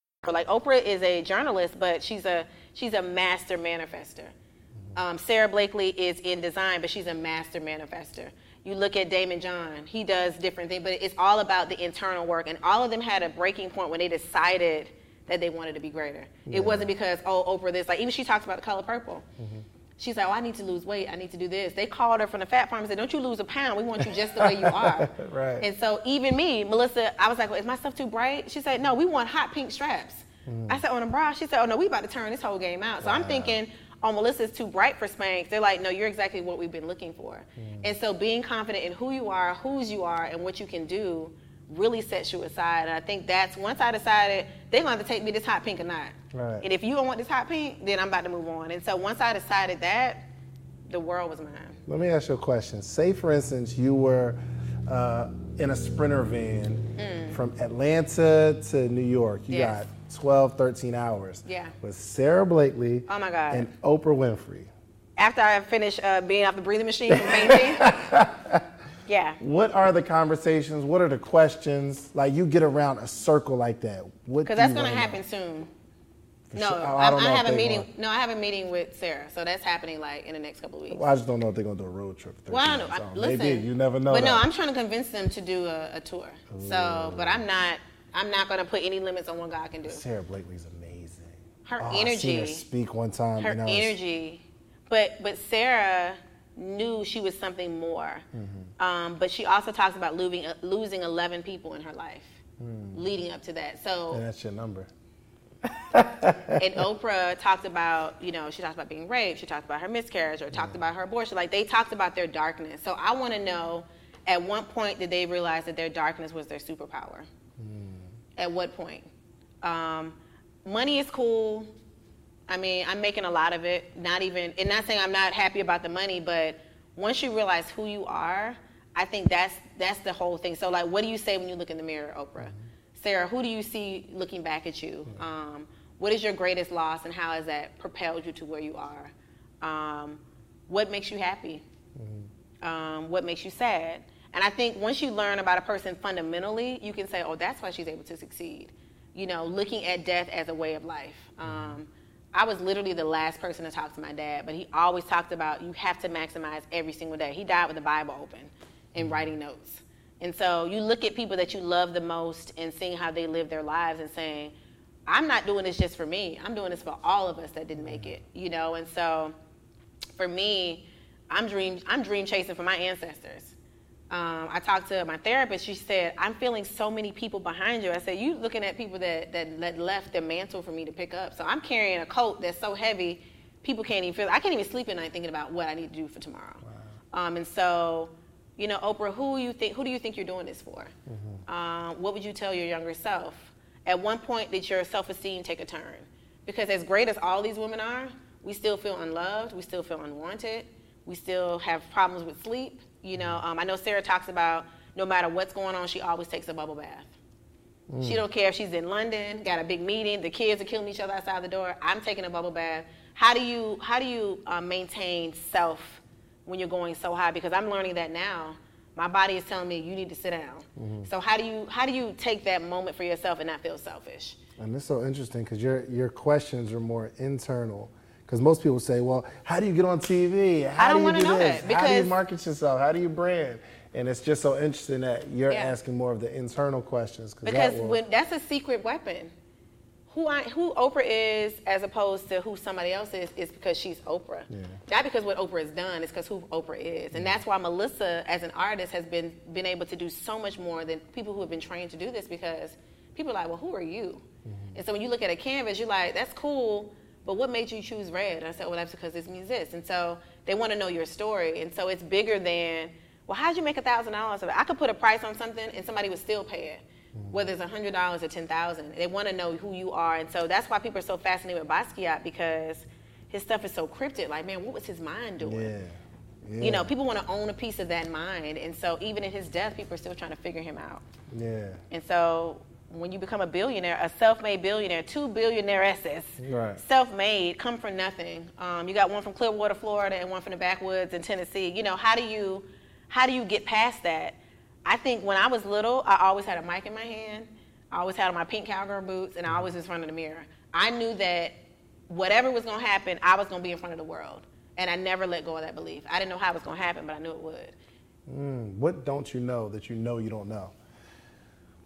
Like Oprah is a journalist, but she's a she's a master manifester. Um, Sara Blakely is in design, but she's a master manifester. You look at Daymond John; he does different things, but it's all about the internal work. And all of them had a breaking point when they decided that they wanted to be greater. Yeah. It wasn't because oh Oprah this like even she talks about the color purple. Mm-hmm. She's like, oh, I need to lose weight. I need to do this. They called her from the fat farm and said, don't you lose a pound. We want you just the way you are. right. And so even me, Melissa, I was like, well, is my stuff too bright? She said, no, we want hot pink straps. Mm. I said, on a bra. She said, oh, no, we about to turn this whole game out. So wow. I'm thinking, oh, Melissa's too bright for Spanx. They're like, no, you're exactly what we've been looking for. Mm. And so being confident in who you are, whose you are, and what you can do really sets you aside. And I think that's once I decided they're going to take me this hot pink or not. Right. And if you don't want this hot pink, then I'm about to move on. And so once I decided that, the world was mine. Let me ask you a question. Say, for instance, you were uh, in a sprinter van mm. from Atlanta to New York. You yes. got 12, 13 hours. Yeah. With Sara Blakely. Oh my God. And Oprah Winfrey. After I finish uh, being off the breathing machine from painting. yeah. What are the conversations? What are the questions? Like you get around a circle like that. Because that's going to happen soon. No, sure. I, I, I have a meeting. Want. No, I have a meeting with Sara, so that's happening like in the next couple of weeks. Well, I just don't know if they're gonna do a road trip. Well, I don't know. I, listen, Maybe you never know. But that. no, I'm trying to convince them to do a, a tour. Ooh. So, but I'm not. I'm not gonna put any limits on what God can do. Sara Blakely's amazing. Her oh, energy. her speak one time. Her energy, but but Sara knew she was something more. Mm-hmm. Um, but she also talks about losing losing 11 people in her life, mm. leading up to that. So and that's your number and Oprah talked about, you know, she talked about being raped, she talked about her miscarriage, or talked about her abortion. Like they talked about their darkness. So I want to know, at what point did they realize that their darkness was their superpower? Mm. At what point? Um, money is cool. I mean, I'm making a lot of it. Not even, and not saying I'm not happy about the money, but once you realize who you are, I think that's that's the whole thing. So like, what do you say when you look in the mirror, Oprah? Sara, who do you see looking back at you? Um, what is your greatest loss, and how has that propelled you to where you are? Um, what makes you happy? Um, what makes you sad? And I think once you learn about a person fundamentally, you can say, oh, that's why she's able to succeed. You know, looking at death as a way of life. Um, I was literally the last person to talk to my dad, but he always talked about you have to maximize every single day. He died with the Bible open and writing notes. And so you look at people that you love the most and seeing how they live their lives and saying, I'm not doing this just for me. I'm doing this for all of us that didn't make it, you know? And so for me, I'm dream, I'm dream chasing for my ancestors. Um, I talked to my therapist. She said, I'm feeling so many people behind you. I said, You looking at people that, that, that left their mantle for me to pick up. So I'm carrying a coat that's so heavy, people can't even feel. I can't even sleep at night thinking about what I need to do for tomorrow. Wow. Um, and so, you know, Oprah, who you think who do you think you're doing this for? Mm-hmm. Um, what would you tell your younger self? At one point, did your self-esteem take a turn? Because as great as all these women are, we still feel unloved, we still feel unwanted, we still have problems with sleep. You know, um, I know Sara talks about no matter what's going on, she always takes a bubble bath. Mm. She don't care if she's in London, got a big meeting, the kids are killing each other outside the door. I'm taking a bubble bath. How do you how do you uh, maintain self when you're going so high? Because I'm learning that now. My body is telling me you need to sit down. Mm-hmm. So how do you how do you take that moment for yourself and not feel selfish? And it's so interesting because your your questions are more internal because most people say, well, how do you get on TV? How I don't want to know this? that because how do you market yourself? How do you brand? And it's just so interesting that you're yeah. asking more of the internal questions. Because that will, when, that's a secret weapon. Who I, who Oprah is as opposed to who somebody else is is because she's Oprah. Yeah. Not because what Oprah has done, it's because who Oprah is. And that's why Melissa as an artist has been been able to do so much more than people who have been trained to do this because people are like, well, who are you? Mm-hmm. And so when you look at a canvas, you're like, that's cool, but what made you choose red? And I said, well, that's because this means this. And so they want to know your story. And so it's bigger than, well, how'd you make a thousand dollars? I could put a price on something and somebody would still pay it. Whether it's a hundred dollars or ten thousand. They want to know who you are. And so that's why people are so fascinated with Basquiat because his stuff is so cryptic. Like, man, what was his mind doing? Yeah. Yeah. You know, people want to own a piece of that mind. And so even in his death, people are still trying to figure him out. Yeah. And so when you become a billionaire, a self-made billionaire, two billionairesses, right. self-made, come from nothing. Um, you got one from Clearwater, Florida, and one from the backwoods in Tennessee. You know, how do you, how do you get past that? I think when I was little, I always had a mic in my hand. I always had on my pink cowgirl boots, and I always was in front of the mirror. I knew that whatever was going to happen, I was going to be in front of the world, and I never let go of that belief. I didn't know how it was going to happen, but I knew it would. Mm, what don't you know that you know you don't know?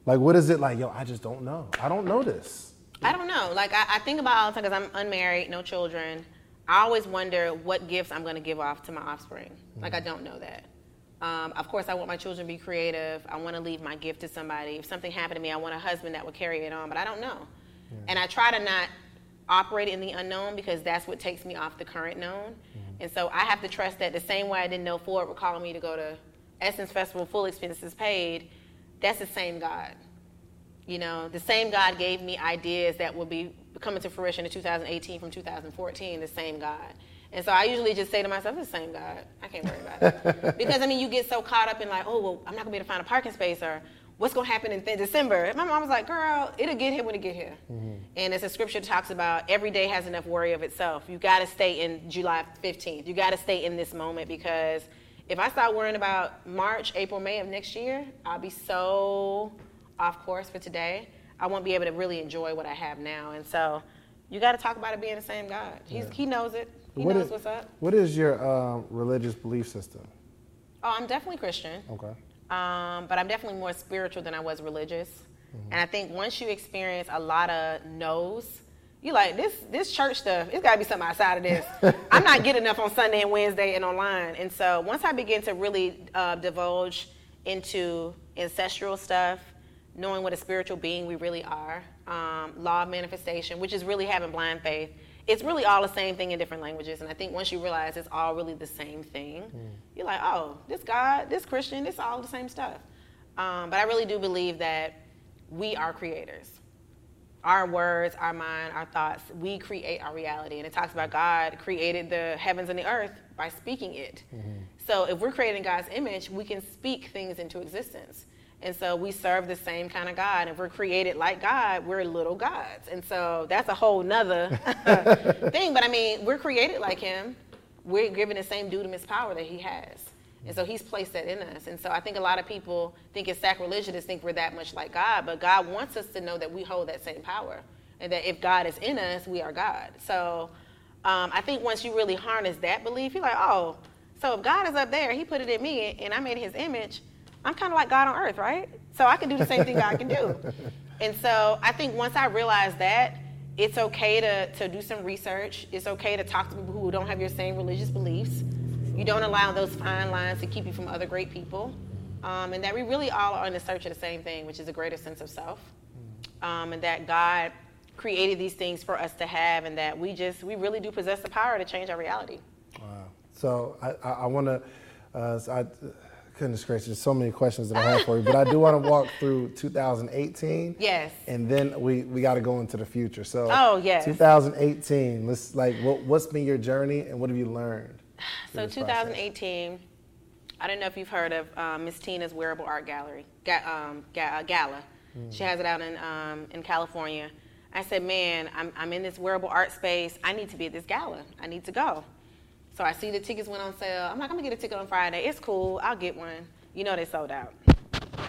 Like, what is it like? Yo, I just don't know. I don't know this. I don't know. Like, I, I think about all the time because I'm unmarried, no children. I always wonder what gifts I'm going to give off to my offspring. Mm-hmm. Like, I don't know that. Um, of course, I want my children to be creative. I want to leave my gift to somebody. If something happened to me, I want a husband that would carry it on, but I don't know. Yeah. And I try to not operate in the unknown because that's what takes me off the current known. Mm-hmm. And so I have to trust that the same way I didn't know Ford would call me to go to Essence Festival, full expenses paid that's the same God. You know, the same God gave me ideas that will be coming to fruition in 2018 from 2014, the same God. And so I usually just say to myself, it's the same God. I can't worry about it. because, I mean, you get so caught up in like, oh, well, I'm not going to be able to find a parking space or what's going to happen in th- December. And my mom was like, girl, it'll get here when it get here. Mm-hmm. And as the scripture talks about, every day has enough worry of itself. You got to stay in July 15th. You got to stay in this moment because – if I start worrying about March, April, May of next year, I'll be so off course for today. I won't be able to really enjoy what I have now. And so you got to talk about it being the same God. He's, yeah. He knows it. He what knows is, what's up. What is your um, religious belief system? Oh, I'm definitely Christian. Okay. Um, but I'm definitely more spiritual than I was religious. Mm-hmm. And I think once you experience a lot of no's, you like this this church stuff it's got to be something outside of this i'm not getting enough on sunday and wednesday and online and so once i begin to really uh, divulge into ancestral stuff knowing what a spiritual being we really are um, law of manifestation which is really having blind faith it's really all the same thing in different languages and i think once you realize it's all really the same thing mm. you're like oh this god this christian it's all the same stuff um, but i really do believe that we are creators our words, our mind, our thoughts, we create our reality. And it talks about God created the heavens and the earth by speaking it. Mm-hmm. So if we're creating God's image, we can speak things into existence. And so we serve the same kind of God. If we're created like God, we're little gods. And so that's a whole nother thing. But I mean, we're created like Him. We're given the same dunamis power that He has. And so He's placed that in us. And so I think a lot of people think it's sacrilegious to think we're that much like God. But God wants us to know that we hold that same power. And that if God is in us, we are God. So um, I think once you really harness that belief, you're like, oh, so if God is up there, He put it in me, and I made His image I'm kind of like God on earth, right? So I can do the same thing God can do. And so I think once I realized that, it's okay to, to do some research. It's okay to talk to people who don't have your same religious beliefs. You don't allow those fine lines to keep you from other great people. Um, and that we really all are in the search of the same thing, which is a greater sense of self. Um, and that God created these things for us to have, and that we just, we really do possess the power to change our reality. Wow. So I, I, I want to, uh, so I, goodness gracious, there's so many questions that I have for you, but I do want to walk through 2018. Yes. And then we, we got to go into the future. So. Oh yes. 2018. Let's like, what, what's been your journey and what have you learned? So 2018. I don't know if you've heard of um, Miss Tina's Wearable Art Gallery ga- um, ga- uh, Gala. Mm. She has it out in um, in California. I said, man, I'm, I'm in this wearable art space. I need to be at this gala. I need to go. So I see the tickets went on sale. I'm like, I'm gonna get a ticket on Friday. It's cool. I'll get one. You know they sold out.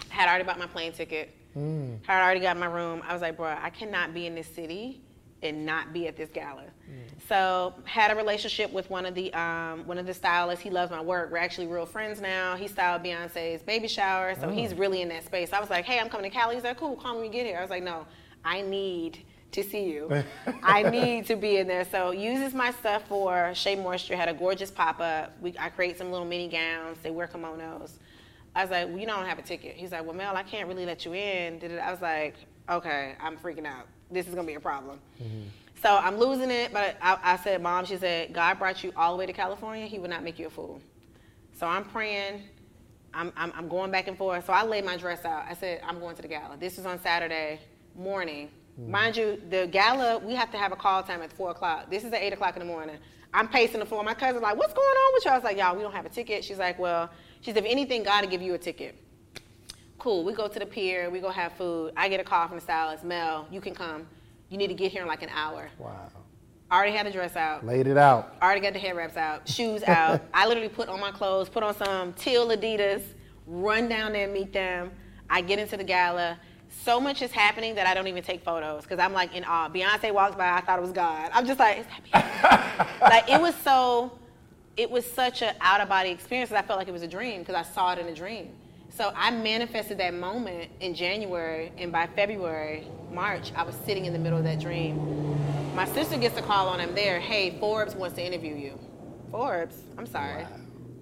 Had already bought my plane ticket. Mm. Had already got my room. I was like, bro, I cannot be in this city and not be at this gala. Mm. So had a relationship with one of the um, one of the stylists. He loves my work. We're actually real friends now. He styled Beyonce's baby shower, so oh. he's really in that space. I was like, hey, I'm coming to Cali. He's like, cool, call me when you get here. I was like, no, I need to see you. I need to be in there. So uses my stuff for Shea Moisture. Had a gorgeous pop up. We I create some little mini gowns. They wear kimonos. I was like, well, you don't have a ticket. He's like, well, Mel, I can't really let you in. I was like, okay, I'm freaking out. This is gonna be a problem. Mm-hmm. So I'm losing it. But I, I said, Mom, she said, God brought you all the way to California. He would not make you a fool. So I'm praying. I'm, I'm, I'm going back and forth. So I laid my dress out. I said, I'm going to the gala. This is on Saturday morning. Mm. Mind you, the gala, we have to have a call time at 4 o'clock. This is at 8 o'clock in the morning. I'm pacing the floor. My cousin's like, what's going on with you? I was like, y'all, we don't have a ticket. She's like, well, she said, if anything, God will give you a ticket. Cool. We go to the pier. We go have food. I get a call from the stylist. Mel, you can come. You need to get here in like an hour. Wow. I Already had the dress out. Laid it out. Already got the hair wraps out. Shoes out. I literally put on my clothes, put on some teal Adidas, run down there and meet them. I get into the gala so much is happening that I don't even take photos because I'm like in awe. Beyonce walks by, I thought it was God. I'm just like, like it was so, it was such an out of body experience that I felt like it was a dream because I saw it in a dream. So I manifested that moment in January, and by February, March, I was sitting in the middle of that dream. My sister gets a call on him there. Hey, Forbes wants to interview you. Forbes? I'm sorry. Wow.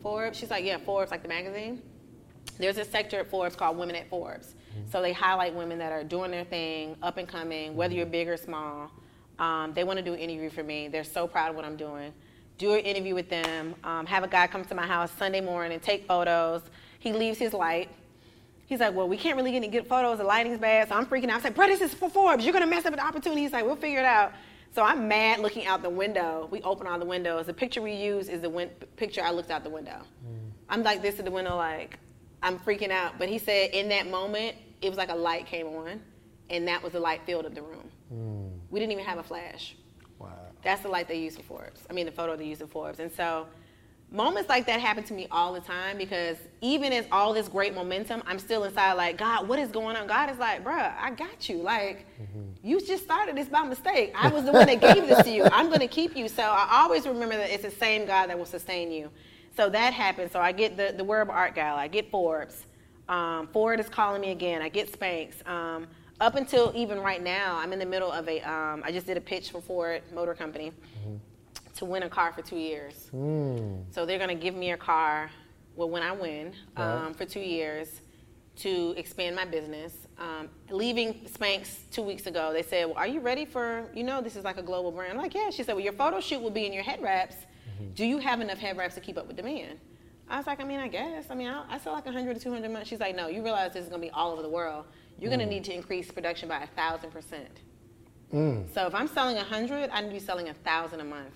Forbes? She's like, yeah, Forbes, like the magazine. There's a sector at Forbes called Women at Forbes. Mm-hmm. So they highlight women that are doing their thing, up and coming, whether you're big or small. Um, they want to do an interview for me. They're so proud of what I'm doing. Do an interview with them. Um, have a guy come to my house Sunday morning and take photos. He leaves his light. He's like, well, we can't really get any good photos. The lighting's bad. So I'm freaking out. I said, bro, this is for Forbes. You're going to mess up the opportunity. He's like, we'll figure it out. So I'm mad looking out the window. We open all the windows. The picture we use is the win- picture I looked out the window. Mm. I'm like this at the window, like, I'm freaking out. But he said in that moment, it was like a light came on, and that was the light filled up the room. Mm. We didn't even have a flash. Wow. That's the light they used for Forbes. I mean, the photo they used for Forbes. And so moments like that happen to me all the time because even as all this great momentum, I'm still inside like, God, what is going on? God is like, bruh, I got you. Like, mm-hmm. you just started this by mistake. I was the one that gave this to you. I'm going to keep you. So I always remember that it's the same God that will sustain you. So that happened. So I get the, the Wearable Art Gala, I get Forbes. Um, Ford is calling me again. I get Spanx. Um, up until even right now, I'm in the middle of a. Um, I just did a pitch for Ford Motor Company mm-hmm. to win a car for two years. Mm. So they're going to give me a car. Well, when I win right. Um, for two years to expand my business. Um, leaving Spanx two weeks ago, they said, "Well, are you ready for? You know, this is like a global brand." I'm like, "Yeah." She said, "Well, your photo shoot will be in your head wraps. Mm-hmm. Do you have enough head wraps to keep up with demand?" I was like, I mean, I guess. I mean, I, I sell like 100 to 200 months. She's like, no, you realize this is going to be all over the world. You're mm. going to need to increase production by a thousand percent. Mm. So if I'm selling 100, I need to be selling a thousand a month.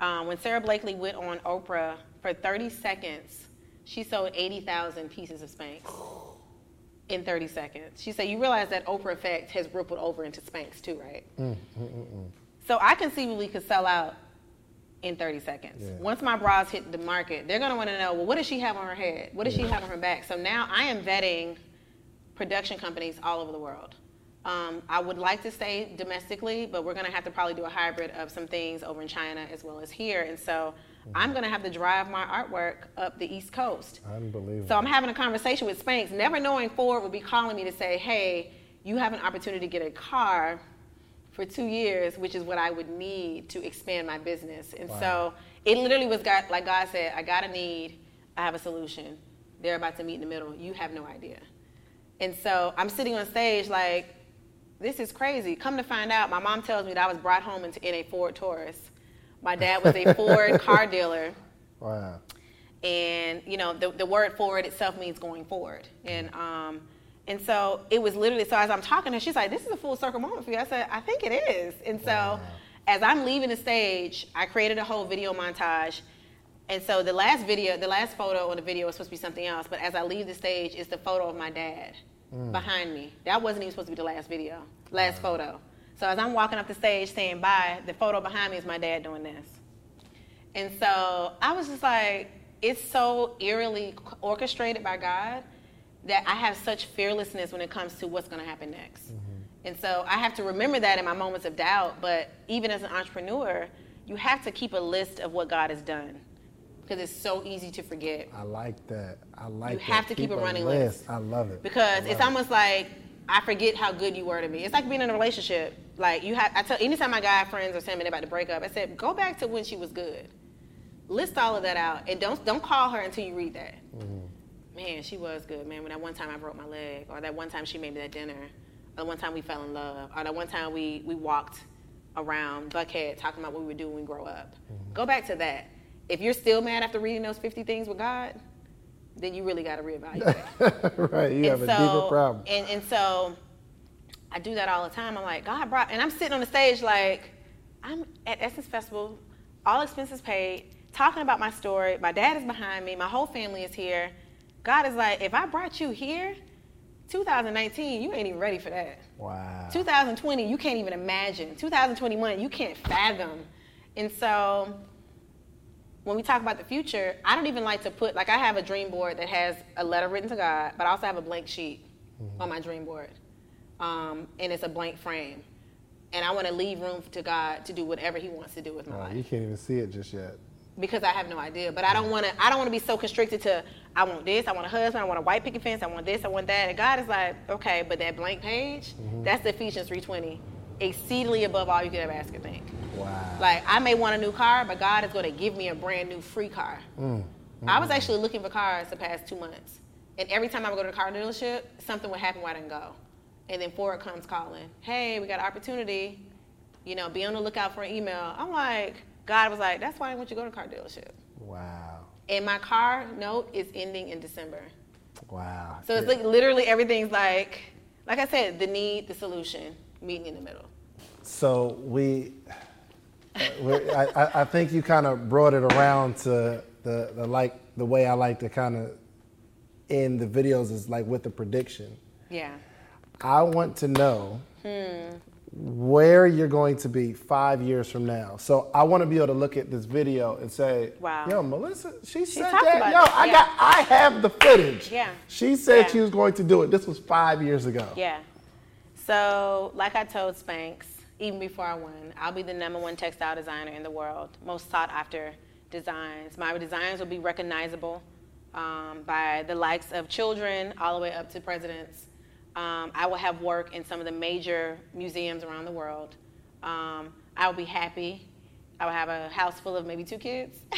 Um, when Sara Blakely went on Oprah for 30 seconds, she sold 80,000 pieces of Spanx in 30 seconds. She said, You realize that Oprah effect has rippled over into Spanx too, right? Mm, mm, mm, mm. so I conceivably could sell out in 30 seconds. Yeah. Once my bras hit the market, they're gonna wanna know, well, what does she have on her head? What does yeah. she have on her back? So now I am vetting production companies all over the world. Um, I would like to stay domestically, but we're going to have to probably do a hybrid of some things over in China as well as here. And so mm-hmm. I'm going to have to drive my artwork up the East Coast. Unbelievable. So I'm having a conversation with Spanx, never knowing Ford would be calling me to say, hey, you have an opportunity to get a car for two years, which is what I would need to expand my business. And wow. so it literally was God, like God said, I got a need, I have a solution. They're about to meet in the middle. You have no idea. And so I'm sitting on stage like, this is crazy. Come to find out, my mom tells me that I was brought home in, in a Ford Taurus. My dad was a Ford car dealer. Wow. And you know, the, the word forward itself means going forward. And um, and so it was literally so as I'm talking to her, she's like, This is a full circle moment for you. I said, I think it is. And so wow. as I'm leaving the stage, I created a whole video montage. And so the last video, the last photo or the video was supposed to be something else, but as I leave the stage, it's the photo of my dad mm. behind me. That wasn't even supposed to be the last video, last mm. photo. So as I'm walking up the stage saying bye, the photo behind me is my dad doing this. And so I was just like, it's so eerily orchestrated by God that I have such fearlessness when it comes to what's going to happen next. Mm-hmm. And so I have to remember that in my moments of doubt. But even as an entrepreneur, you have to keep a list of what God has done because it's so easy to forget. I like that. I like. You that. have to keep, keep a running list. list. I love it. Because love it's it. almost like I forget how good you were to me. It's like being in a relationship. Like you have. I tell anytime my guy friends are saying me about to break up, I said go back to when she was good. List all of that out and don't don't call her until you read that. Mm-hmm. Man, she was good, man. When that one time I broke my leg, or that one time she made me that dinner, or the one time we fell in love, or that one time we we walked around Buckhead talking about what we would do when we grow up. Mm-hmm. Go back to that if you're still mad after reading those 50 things with God, then you really got to reevaluate. right, you and have so, a deeper problem. And, and so I do that all the time. I'm like, God brought, and I'm sitting on the stage like, I'm at Essence Festival, all expenses paid, talking about my story. My dad is behind me, my whole family is here. God is like, if I brought you here, 2019, you ain't even ready for that. Wow. 2020, you can't even imagine. 2021, you can't fathom. And so when we talk about the future, I don't even like to put like I have a dream board that has a letter written to God, but I also have a blank sheet mm-hmm. on my dream board, um, and it's a blank frame, and I want to leave room to God to do whatever He wants to do with my oh, life. You can't even see it just yet. Because I have no idea, but I don't want to. I don't want to be so constricted to. I want this. I want a husband. I want a white picket fence. I want this. I want that. And God is like, okay, but that blank page, mm-hmm. that's Ephesians three twenty, exceedingly above all you could ever ask or think. Wow. Like I may want a new car, but God is going to give me a brand new free car. Mm. Mm. I was actually looking for cars the past two months, and every time I would go to the car dealership, something would happen where I didn't go, and then Ford comes calling, "Hey, we got an opportunity. You know, be on the lookout for an email." I'm like, God was like, "That's why I want you to go to car dealership." Wow. And my car note is ending in December. Wow. So it's like literally everything's like, like I said, the need, the solution, meeting in the middle. So we I, I, think you kind of brought it around to the, the like the way I like to kind of end the videos is like with the prediction. Yeah. I want to know hmm. Where you're going to be five years from now. So I want to be able to look at this video and say, "Wow, yo, Melissa, she, she said that. Yo, I got, I have the footage. Yeah. She said yeah. she was going to do it. This was five years ago. Yeah. So, like I told Spanx, even before I won. I'll be the number one textile designer in the world, most sought after designs. My designs will be recognizable um, by the likes of children all the way up to presidents. Um, I will have work in some of the major museums around the world. Um, I will be happy. I will have a house full of maybe two kids.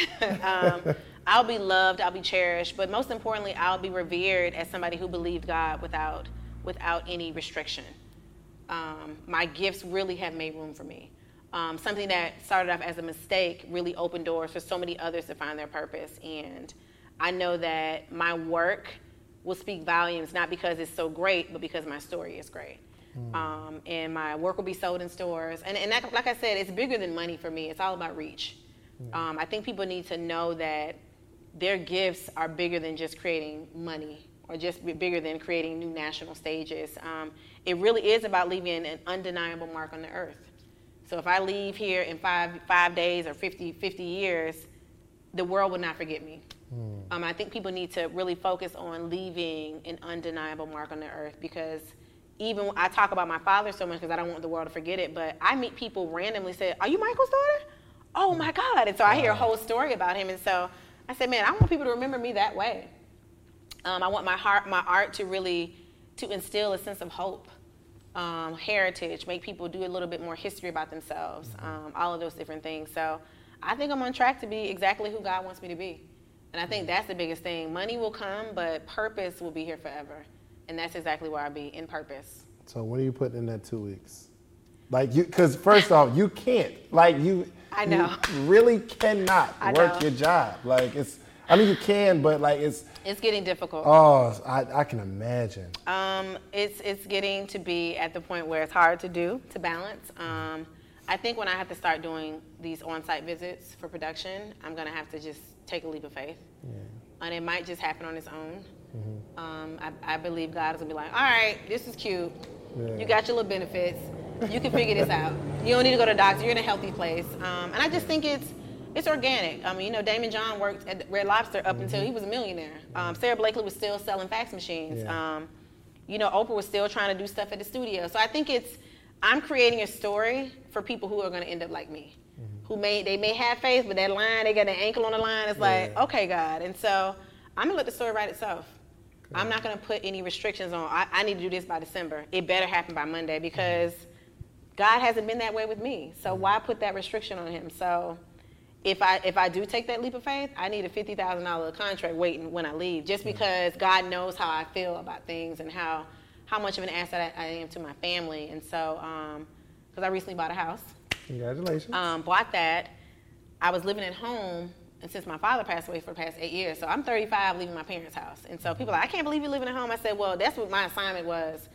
Um, I'll be loved. I'll be cherished. But most importantly, I'll be revered as somebody who believed God without, without any restriction um, my gifts really have made room for me. Um, something that started off as a mistake really opened doors for so many others to find their purpose. And I know that my work will speak volumes, not because it's so great, but because my story is great. Mm. Um, and my work will be sold in stores. And, and that, like I said, it's bigger than money for me. It's all about reach. Um, I think people need to know that their gifts are bigger than just creating money or just bigger than creating new national stages. Um, it really is about leaving an undeniable mark on the earth. So if I leave here in five, five days or 50, 50 years, the world will not forget me. Mm. Um, I think people need to really focus on leaving an undeniable mark on the earth because even I talk about my father so much because I don't want the world to forget it, but I meet people randomly say, Are you Michael's daughter? Oh my God. And so I hear a whole story about him. And so I said, Man, I want people to remember me that way. Um, I want my heart, my art to really to instill a sense of hope, um, heritage, make people do a little bit more history about themselves, mm-hmm. um, all of those different things. So I think I'm on track to be exactly who God wants me to be. And I think that's the biggest thing. Money will come, but purpose will be here forever. And that's exactly where I'll be in purpose. So when are you putting in that two weeks? Like you, because first off, you can't. Like you, I know. You really cannot I work know. your job. Like it's. I mean, you can, but like it's. It's getting difficult. Oh, I, I can imagine. Um, it's it's getting to be at the point where it's hard to do to balance. Um, I think when I have to start doing these on-site visits for production, I'm gonna have to just take a leap of faith, yeah. and it might just happen on its own. Mm-hmm. Um, I, I, believe God is gonna be like, all right, this is cute. Yeah. You got your little benefits. You can figure this out. You don't need to go to the doctor. You're in a healthy place. Um, and I just think it's it's organic. I mean, you know, Daymond John worked at Red Lobster up mm-hmm. until he was a millionaire. Um, Sara Blakely was still selling fax machines. Yeah. Um, you know, Oprah was still trying to do stuff at the studio. So I think it's I'm creating a story for people who are going to end up like me, mm-hmm. who may they may have faith, but that line they got an ankle on the line. It's yeah. like, okay, God. And so I'm gonna let the story write itself. I'm not going to put any restrictions on. I, I, need to do this by December. It better happen by Monday because God hasn't been that way with me. So why put that restriction on Him? So if I if I do take that leap of faith, I need a fifty thousand dollar contract waiting when I leave, just because God knows how I feel about things and how how much of an asset I, I am to my family. And so, because um, I recently bought a house. Congratulations. Um, bought that. I was living at home and since my father passed away for the past eight years, so I'm 35 leaving my parents' house. And so people are like, I can't believe you're living at home. I said, well, that's what my assignment was.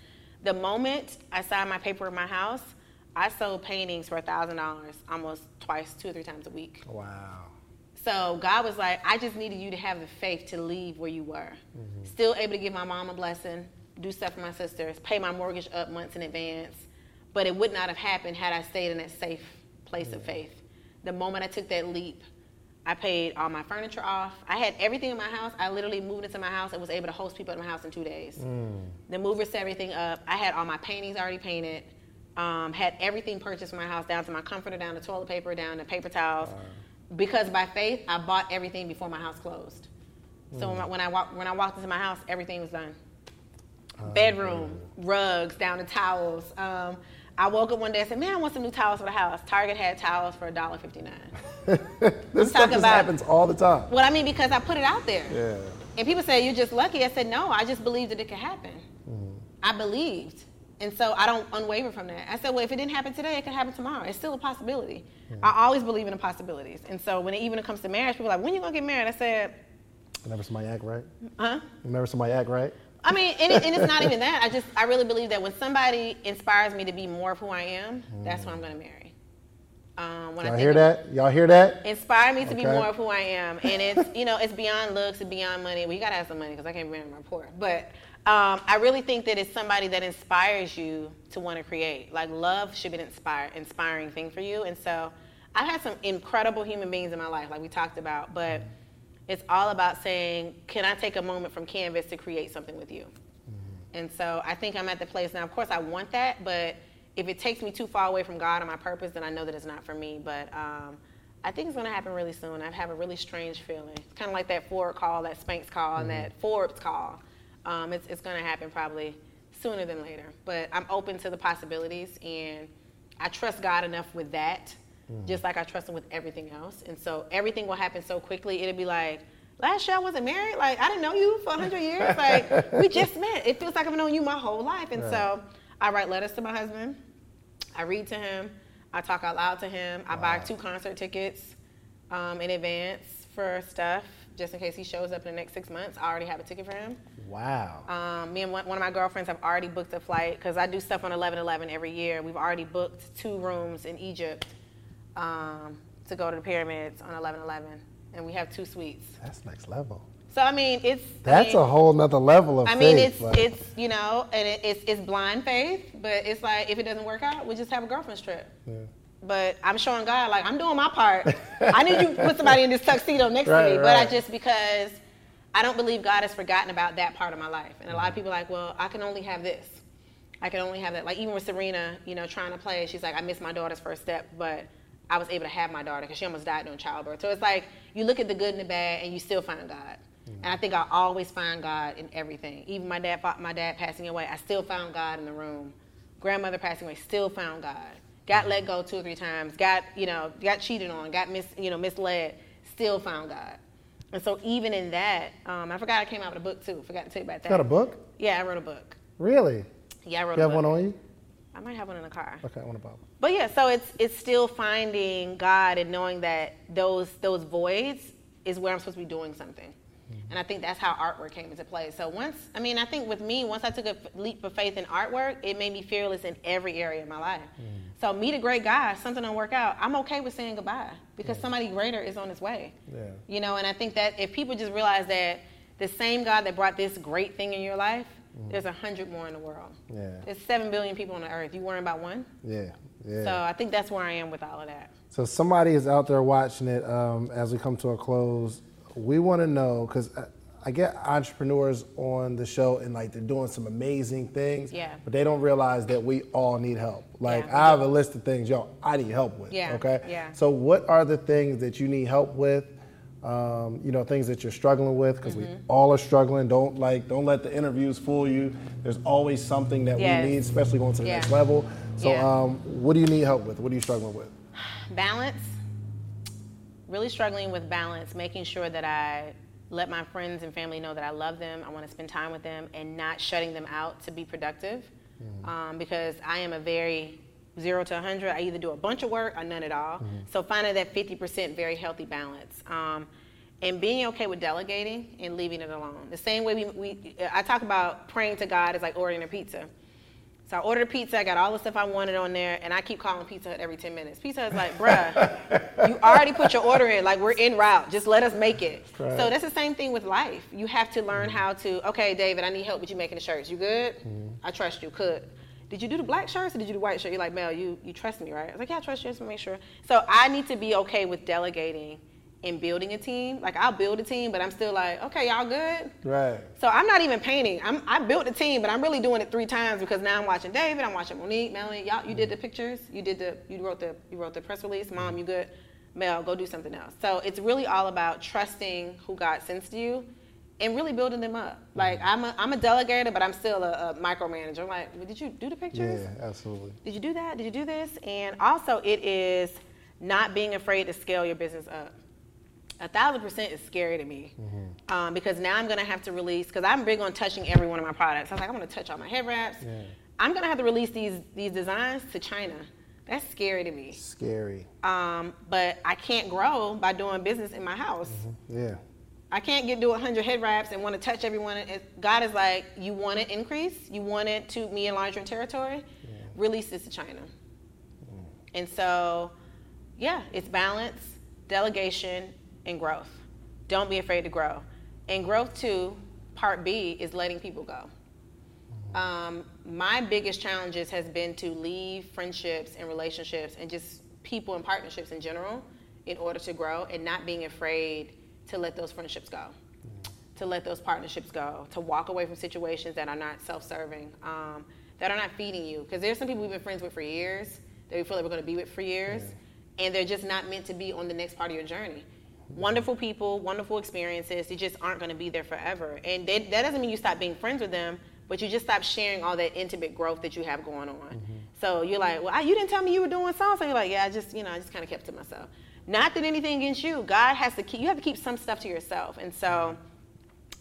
The moment I signed my paper in my house, I sold paintings for $1,000 almost twice, two or three times a week. Wow. So God was like, I just needed you to have the faith to leave where you were. Mm-hmm. Still able to give my mom a blessing, do stuff for my sisters, pay my mortgage up months in advance. But it would not have happened had I stayed in that safe place mm-hmm. of faith. The moment I took that leap, I paid all my furniture off. I had everything in my house. I literally moved into my house and was able to host people in my house in two days. Mm. The mover set everything up. I had all my paintings already painted. Um, had everything purchased from my house, down to my comforter, down to toilet paper, down to paper towels. Wow. Because by faith, I bought everything before my house closed. Mm. So when I, when I, walk, when I walked into my house, everything was done. Oh, Bedroom, rugs, down to towels. Um, I woke up one day and said, "Man, I want some new towels for the house." Target had towels for $1.59. this stuff just happens all the time. Well, I mean, because I put it out there. Yeah. And people say you're just lucky. I said, no, I just believed that it could happen. Mm. I believed. And so I don't unwaver from that. I said, well, if it didn't happen today, it could happen tomorrow. It's still a possibility. Mm. I always believe in the possibilities. And so when it even comes to marriage, people are like, when you gonna get married? I said, Whenever somebody act right. Huh? Whenever somebody act right. I mean, and, it, and, it's not even that. I just, I really believe that when somebody inspires me to be more of who I am, mm. that's who I'm gonna marry. Um, when Y'all I hear that? Y'all hear that? Inspire me to okay. be more of who I am, and it's you know it's beyond looks and beyond money. Well, you gotta have some money because I can't remember my report. But um, I really think that it's somebody that inspires you to want to create. Like love should be an inspire, inspiring thing for you, and so I've had some incredible human beings in my life, like we talked about, but it's all about saying, can I take a moment from canvas to create something with you? Mm-hmm. And so I think I'm at the place now. Of course, I want that, but if it takes me too far away from God and my purpose, then I know that it's not for me. But um, I think it's going to happen really soon. I have a really strange feeling. It's kind of like that Ford call, that Spanx call, mm-hmm. and that Forbes call. Um, it's it's going to happen probably sooner than later. But I'm open to the possibilities, and I trust God enough with that, mm-hmm. just like I trust Him with everything else. And so everything will happen so quickly. It'll be like, last year I wasn't married. Like I didn't know you for 100 years. Like we just met. It feels like I've known you my whole life. And right. so I write letters to my husband. I read to him. I talk out loud to him. I wow. buy two concert tickets um, in advance for stuff just in case he shows up in the next six months. I already have a ticket for him. Wow. Um, me and one, one, of my girlfriends have already booked a flight because I do stuff on 11 11 every year. We've already booked two rooms in Egypt um, to go to the pyramids on 11/11, and we have two suites. That's next level. So I mean, it's That's I mean, a whole nother level of I mean, faith. it's like- it's you know, and it, it's it's blind faith, but it's like if it doesn't work out, we just have a girlfriend's trip. Yeah. But I'm showing God like I'm doing my part. I need you to put somebody in this tuxedo next Right, to me, but I just because I don't believe God has forgotten about that part of my life. And a lot of people are like, well, I can only have this. I can only have that. Like even with Serena, you know, trying to play, she's like, I missed my daughter's first step, but I was able to have my daughter because she almost died during childbirth. So it's like you look at the good and the bad, and you still find God. And I think I always find God in everything. Even my dad, my dad passing away, I still found God in the room. Grandmother passing away, still found God. Got let go two or three times. Got you know, got cheated on. Got mis, you know, misled. Still found God. And so even in that, um, I forgot I came out with a book too. Forgot to tell you about that. got a book? Yeah, I wrote a book. Really? Yeah, I wrote You have one on you? I might have one in the car. Okay, I want a Bible. But yeah, so it's it's still finding God and knowing that those those voids is where I'm supposed to be doing something. Mm-hmm. And I think that's how artwork came into play. So once, I mean, I think with me, once I took a leap of faith in artwork, it made me fearless in every area of my life. Mm. So meet a great guy, something don't work out, I'm okay with saying goodbye because somebody greater is on his way. Yeah. You know, and I think that if people just realize that the same God that brought this great thing in your life, there's a hundred more in the world. Yeah. There's seven billion people on the earth. You worrying about one? Yeah. Yeah. So I think that's where I am with all of that. So somebody is out there watching it um, as we come to a close. We want to know because I, I get entrepreneurs on the show and like they're doing some amazing things, Yeah. but they don't realize that we all need help. Like Yeah. I have a list of things, yo, I need help with. Yeah, Okay. yeah. So what are the things that you need help with? Um, you know, things that you're struggling with because we Mm-hmm. all are struggling. Don't like, don't let the interviews fool you. There's always something that Yes. we need, especially going to the Yeah. next level. So, Yeah. um, what do you need help with? What are you struggling with? Balance. Really struggling with balance, making sure that I let my friends and family know that I love them, I want to spend time with them, and not shutting them out to be productive. Um, because I am a very zero to 100. I either do a bunch of work or none at all. Mm-hmm. So finding that 50% very healthy balance. Um, and being okay with delegating and leaving it alone. The same way we, we I talk about praying to God is like ordering a pizza. So I ordered a pizza. I got all the stuff I wanted on there, and I keep calling Pizza Hut every 10 minutes. Pizza Hut's like, bruh, you already put your order in. Like, we're en route. Just let us make it. Right. So that's the same thing with life. You have to learn mm-hmm. how to, okay, David, I need help with you making the shirts. You good? Mm-hmm. I trust you. Could. Did you do the black shirts or did you do white shirt? You're like, Mel, you, you trust me, right? I was like, yeah, I trust you. Just to make sure. So I need to be okay with delegating and building a team. Like, I'll build a team, but I'm still like, okay, y'all good? Right. So I'm not even painting. I'm, I built a team, but I'm really doing it three times because now I'm watching David, I'm watching Monique, Melanie. Y'all, you did the pictures, you did the, you wrote the, you wrote the press release. Mom, you good? Mel, go do something else. So it's really all about trusting who God sends to you, and really building them up. Like I'm a, I'm a delegator, but I'm still a, a micromanager. I'm like, well, did you do the pictures? Yeah, absolutely. Did you do that? Did you do this? And also, it is not being afraid to scale your business up. A thousand percent is scary to me um, because now I'm gonna have to release because I'm big on touching every one of my products. I was like, I'm gonna touch all my head wraps. I'm gonna have to release these these designs to China. That's scary to me. Scary. Um, but I can't grow by doing business in my house. Yeah. I can't get do 100 head wraps and want to touch everyone. God is like, you want to increase, you want it to me enlarge your territory, release this to China. And so, yeah, it's balance, delegation, and growth. Don't be afraid to grow. And growth two, part B, is letting people go. Um, my biggest challenges has been to leave friendships and relationships and just people and partnerships in general in order to grow and not being afraid to let those friendships go, to let those partnerships go, to walk away from situations that are not self-serving, um, that are not feeding you. Because there's some people we've been friends with for years that we feel like we're going to be with for years, and they're just not meant to be on the next part of your journey. Wonderful people, wonderful experiences, they just aren't going to be there forever. And they, that doesn't mean you stop being friends with them, but you just stop sharing all that intimate growth that you have going on. So you're like, well, I, you didn't tell me you were doing so. So you're like, yeah, I just, you know, I just kind of kept to myself. Not that anything against you. God has to keep. You have to keep some stuff to yourself. And so,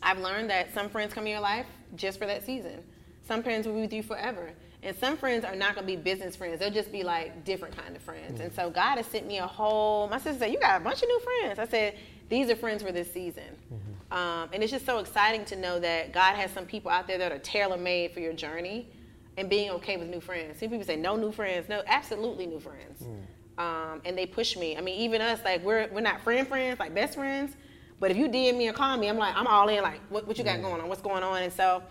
I've learned that some friends come in your life just for that season. Some friends will be with you forever. And some friends are not going to be business friends. They'll just be like different kind of friends. And so God has sent me a whole. My sister said, "You got a bunch of new friends." I said, "These are friends for this season." Um, and it's just so exciting to know that God has some people out there that are tailor made for your journey, and being okay with new friends. Some people say no new friends. No, absolutely new friends. Um, and they push me. I mean, even us, like we're we're not friend friends, like best friends. But if you DM me or call me, I'm like I'm all in. Like, what, what you got going on? What's going on? And so,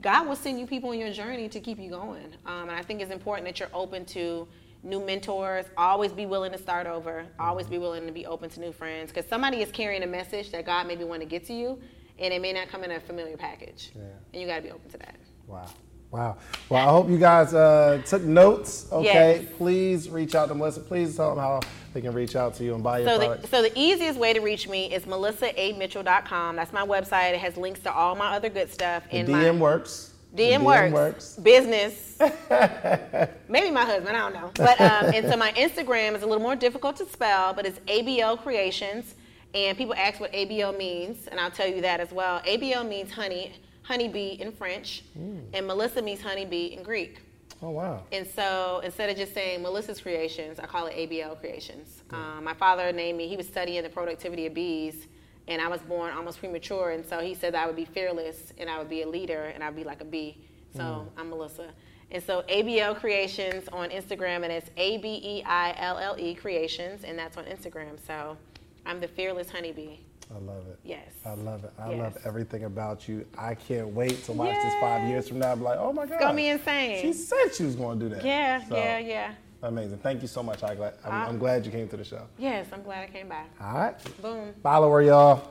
God will send you people on your journey to keep you going. Um, and I think it's important that you're open to new mentors. Always be willing to start over. Always be willing to be open to new friends. Because somebody is carrying a message that God maybe want to get to you, and it may not come in a familiar package. Yeah. And you got to be open to that. Wow. Wow. Well, I hope you guys uh, took notes. Okay. Yes. Please reach out to Melissa. Please tell them how they can reach out to you and buy your So the, so the easiest way to reach me is melissaAmitchell.com. That's my website. It has links to all my other good stuff. And DM my, works. The DM, works. Business. Maybe my husband, I don't know. But um, and so my Instagram is a little more difficult to spell, but it's ABL Creations. And people ask what ABL means, and I'll tell you that as well. ABL means honey, honeybee in French, and Melissa means honeybee in Greek. Oh wow. And so instead of just saying Melissa's Creations, I call it Abeille Creations. Um, my father named me, he was studying the productivity of bees, and I was born almost premature. And so he said that I would be fearless and I would be a leader and I'd be like a bee. So I'm Melissa. And so Abeille Creations on Instagram, and it's A B E I L L E Creations, and that's on Instagram. So I'm the fearless honeybee. I love it. Yes. I love it. I Yes. love everything about you. I can't wait to watch this five years from now. and be like, oh my God. gonna be insane. She said she was going to do that. Yeah, So, yeah, yeah. Amazing. Thank you so much. I I'm, Ah. I'm glad you came to the show. Yes, I'm glad I came by. All right. Boom. Follow her, y'all.